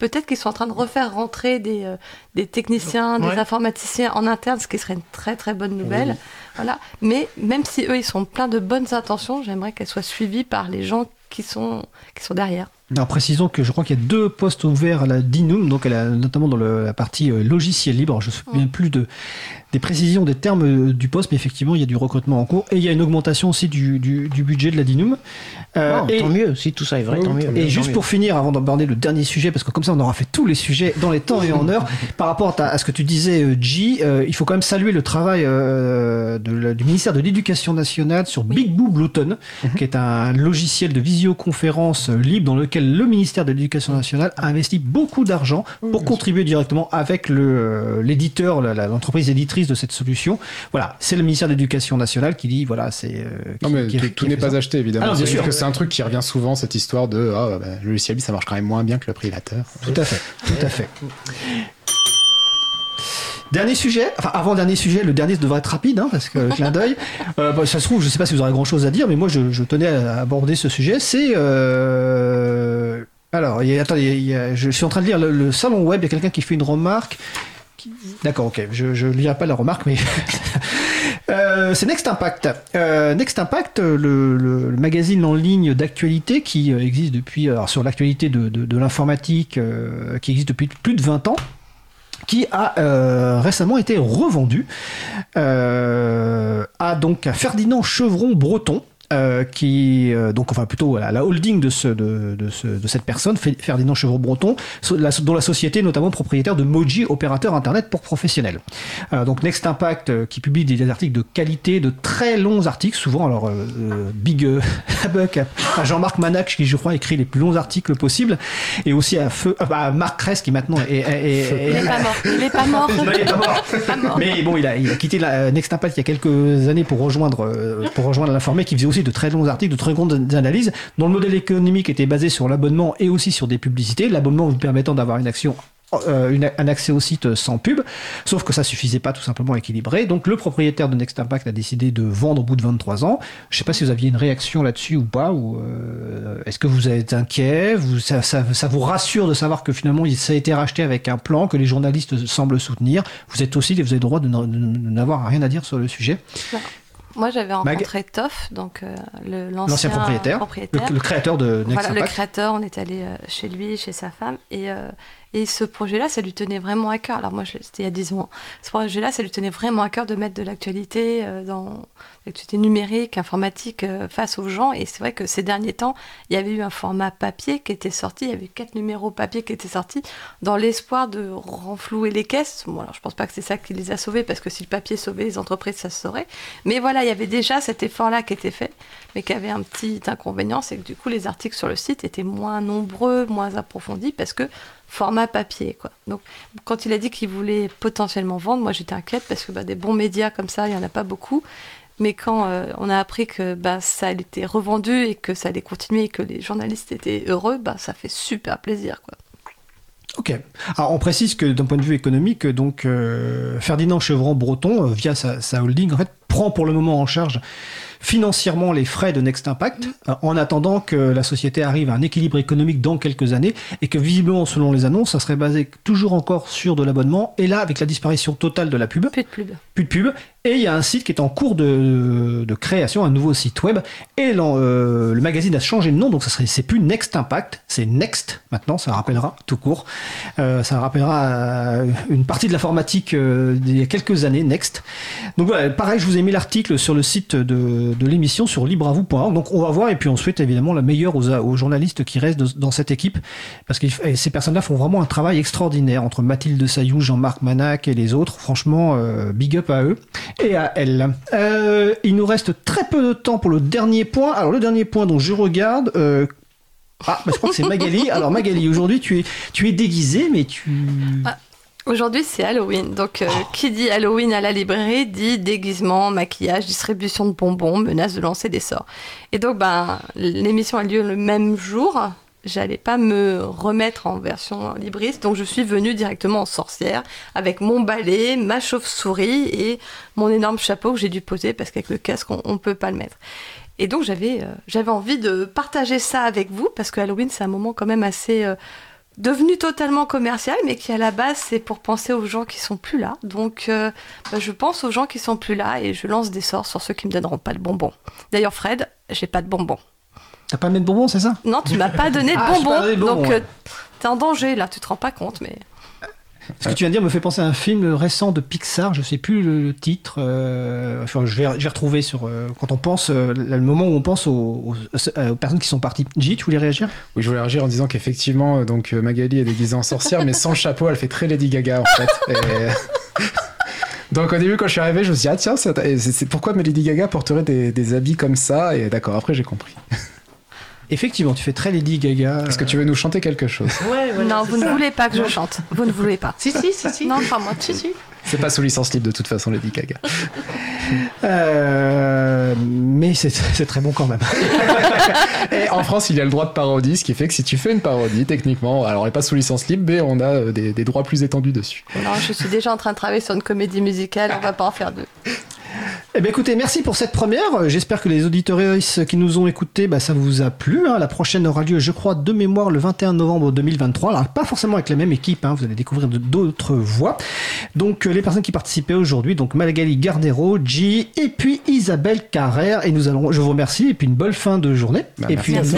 Peut-être qu'ils sont en train de refaire rentrer des, euh, des techniciens, Ouais. des informaticiens en interne, ce qui serait une très très bonne nouvelle. Voilà. Mais même si eux, ils sont pleins de bonnes intentions, j'aimerais qu'elles soient suivies par les gens qui sont, qui sont derrière. Alors précisons que je crois qu'il y a deux postes ouverts à la DINUM, donc elle a, notamment dans le- la partie euh, logiciel libre. Je ne me souviens plus de, des précisions des termes euh, du poste, mais effectivement il y a du recrutement en cours et il y a une augmentation aussi du, du- du budget de la DINUM. Euh, Bon, et, Tant mieux, si tout ça est vrai, Oui, tant mieux. et tant juste mieux. pour finir, avant d'aborder le dernier sujet, parce que comme ça on aura fait tous les sujets dans les temps et en heure, par rapport à, ce que tu disais, G, euh, il faut quand même saluer le travail euh, de la- du ministère de l'Éducation nationale sur Big Blue Blueton, qui est un logiciel de visioconférence libre dans lequel le ministère de l'Éducation nationale a investi beaucoup d'argent pour contribuer directement avec le, euh, l'éditeur, l'entreprise éditrice de cette solution. Voilà, c'est le ministère de l'Éducation nationale qui dit, voilà, c'est... euh, Non, mais qui- tout, n'est pas ça. acheté, évidemment. Ah c'est bien juste sûr. que c'est un truc qui revient souvent, cette histoire de ah, bah, le logiciel libre, ça marche quand même moins bien que le privateur. Tout à fait, tout à fait. Dernier sujet, enfin avant-dernier sujet, le dernier devrait être rapide, hein, parce que le clin d'œil. Euh, bah, ça se trouve, je sais pas si vous aurez grand-chose à dire, mais moi je, je tenais à aborder ce sujet. C'est euh... alors, il y a- attendez, il y a- je suis en train de lire le, le salon web. Il y a quelqu'un qui fait une remarque. qui- D'accord, ok, je je lirai pas la remarque, mais Euh, c'est Next Impact. Euh, Next Impact, le, le- le magazine en ligne d'actualité qui existe depuis, alors sur l'actualité de, de- de l'informatique, euh, qui existe depuis plus de 20 ans, qui a euh, récemment été revendu euh, à donc à Ferdinand Chevron Breton. Euh, qui euh, donc enfin plutôt voilà, la holding de ce de, de, ce, de cette personne, Fe- Ferdinand Chevreau-Breton, dont la société est notamment propriétaire de Moji, opérateur internet pour professionnels. Euh, donc Next Impact euh, qui publie des articles de qualité, de très longs articles, souvent alors euh, euh, big euh, buck à, à Jean-Marc Manac qui je crois écrit les plus longs articles possibles, et aussi à feu à Marc Kress qui maintenant est, est- est- Il est- pas mort. Il est pas mort. non, il est pas mort. Pas mort. Mais bon, il a, il a quitté la Next Impact il y a quelques années pour rejoindre, pour rejoindre l'informé qui faisait aussi de très longs articles, de très grandes analyses, dont le modèle économique était basé sur l'abonnement et aussi sur des publicités. L'abonnement vous permettant d'avoir une action euh, un accès au site sans pub, sauf que ça suffisait pas tout simplement à équilibrer. Donc le propriétaire de Next Impact a décidé de vendre au bout de 23 ans. Je sais pas si vous aviez une réaction là-dessus ou pas, ou euh, est-ce que vous êtes inquiet? Vous, ça, ça, vous rassure de savoir que finalement ça a été racheté avec un plan que les journalistes semblent soutenir? Vous êtes aussi, vous avez le droit de n'avoir rien à dire sur le sujet. Moi, j'avais Mag- rencontré Toff, donc euh, le- L'ancien l'ancien propriétaire, propriétaire. Le, le créateur de Next Voilà, le créateur, on est allé euh, chez lui, chez sa femme, et, euh, et ce projet-là, ça lui tenait vraiment à cœur. Alors moi, c'était il y a 10 ans. Ce projet-là, ça lui tenait vraiment à cœur de mettre de l'actualité euh, dans l'actualité numérique, informatique euh, face aux gens. Et c'est vrai que ces derniers temps, il y avait eu un format papier qui était sorti, il y avait quatre numéros papier qui étaient sortis, dans l'espoir de renflouer les caisses. Bon, alors je pense pas que c'est ça qui les a sauvés, parce que si le papier sauvait les entreprises, ça se saurait. Mais voilà, il y avait déjà cet effort-là qui était fait, mais qui avait un petit inconvénient, c'est que du coup, les articles sur le site étaient moins nombreux, moins approfondis, parce que format papier, quoi. Donc, quand il a dit qu'il voulait potentiellement vendre, moi j'étais inquiète, parce que bah, des bons médias comme ça, il y en a pas beaucoup. Mais quand euh, on a appris que bah, ça été revendu et que ça allait continuer et que les journalistes étaient heureux, bah, ça fait super plaisir, quoi. Ok. Alors on précise que d'un point de vue économique, donc euh, Ferdinand Chevron-Breton, euh, via sa, sa holding, en fait, prend pour le moment en charge financièrement les frais de Next Impact, euh, en attendant que la société arrive à un équilibre économique dans quelques années, et que visiblement, selon les annonces, ça serait basé toujours encore sur de l'abonnement, et là, avec la disparition totale de la pub, Plus de pub. plus de pub, et il y a un site qui est en cours de, de création, un nouveau site web, et euh, le magazine a changé de nom, donc ça serait, c'est plus Next Impact, c'est Next maintenant, ça rappellera tout court, Euh, ça rappellera une partie de l'informatique euh, d'il y a quelques années, Next. Donc voilà, pareil, je vous ai mis l'article sur le site de, de l'émission sur libreavou.org, donc on va voir, et puis on souhaite évidemment la meilleure aux, journalistes qui restent dans cette équipe, parce que ces personnes-là font vraiment un travail extraordinaire, entre Mathilde Sayou, Jean-Marc Manac et les autres, franchement, euh, big up à eux et à elle. Euh, il nous reste très peu de temps pour le dernier point. Alors le dernier point dont je regarde. euh, Ah, bah, je crois que c'est Magali. Alors Magali, aujourd'hui tu es, tu es déguisée, mais tu... Ah. Aujourd'hui, c'est Halloween. Donc, euh, qui dit Halloween à la librairie dit déguisement, maquillage, distribution de bonbons, menace de lancer des sorts. Et donc, ben, l'émission a lieu le même jour. J'allais pas me remettre en version libriste, donc je suis venue directement en sorcière avec mon balai, ma chauve-souris et mon énorme chapeau que j'ai dû poser parce qu'avec le casque, on, on peut pas le mettre. Et donc j'avais euh, j'avais envie de partager ça avec vous parce que Halloween c'est un moment quand même assez euh, devenu totalement commercial, mais qui à la base c'est pour penser aux gens qui sont plus là. Donc euh, bah, je pense aux gens qui sont plus là et je lance des sorts sur ceux qui me donneront pas de bonbons. D'ailleurs Fred, j'ai pas de bonbons. T'as pas mis de bonbons, c'est ça? Non, tu m'as pas donné de Ah, bonbons. pas donné de bonbons, donc ouais. euh, t'es en danger là, tu te rends pas compte, mais Ce que tu viens de dire me fait penser à un film récent de Pixar, je sais plus le, le titre. euh, enfin, je vais, retrouver sur euh, quand on pense euh, le moment où on pense aux, personnes qui sont parties. J, tu voulais réagir? Oui, je voulais réagir en disant qu'effectivement, euh, donc euh, Magali est déguisée en sorcière, mais sans chapeau, elle fait très Lady Gaga en fait. Donc au début, quand je suis arrivé, je me suis dit, ah tiens, c'est pourquoi Lady Gaga porterait des habits comme ça? Et d'accord, après j'ai compris. Effectivement, tu fais très Lady Gaga. Est-ce que tu veux nous chanter quelque chose Ouais, voilà, non, vous ne voulez pas que je chante. Vous ne voulez pas. Si, si, si, si. Non, pas moi. Si, si. C'est pas sous licence libre de toute façon, Lady Gaga. Euh, mais c'est très bon quand même. Et en France, il y a le droit de parodie, ce qui fait que si tu fais une parodie, techniquement, alors elle est pas sous licence libre, mais on a euh, des, des droits plus étendus dessus. Non, je suis déjà en train de travailler sur une comédie musicale. On va pas en faire deux. Eh bien, écoutez, merci pour cette première. J'espère que les auditeuristes qui nous ont écoutés, bah, ça vous a plu. hein. La prochaine aura lieu, je crois, de mémoire, le 21 novembre 2023. Alors, pas forcément avec la même équipe, hein, vous allez découvrir d'autres voix. Donc, euh, les personnes qui participaient aujourd'hui, donc Magali Gardero, G, et puis Isabelle Carrère. Et nous allons, je vous remercie, et puis une bonne fin de journée. Bah, et puis. Merci.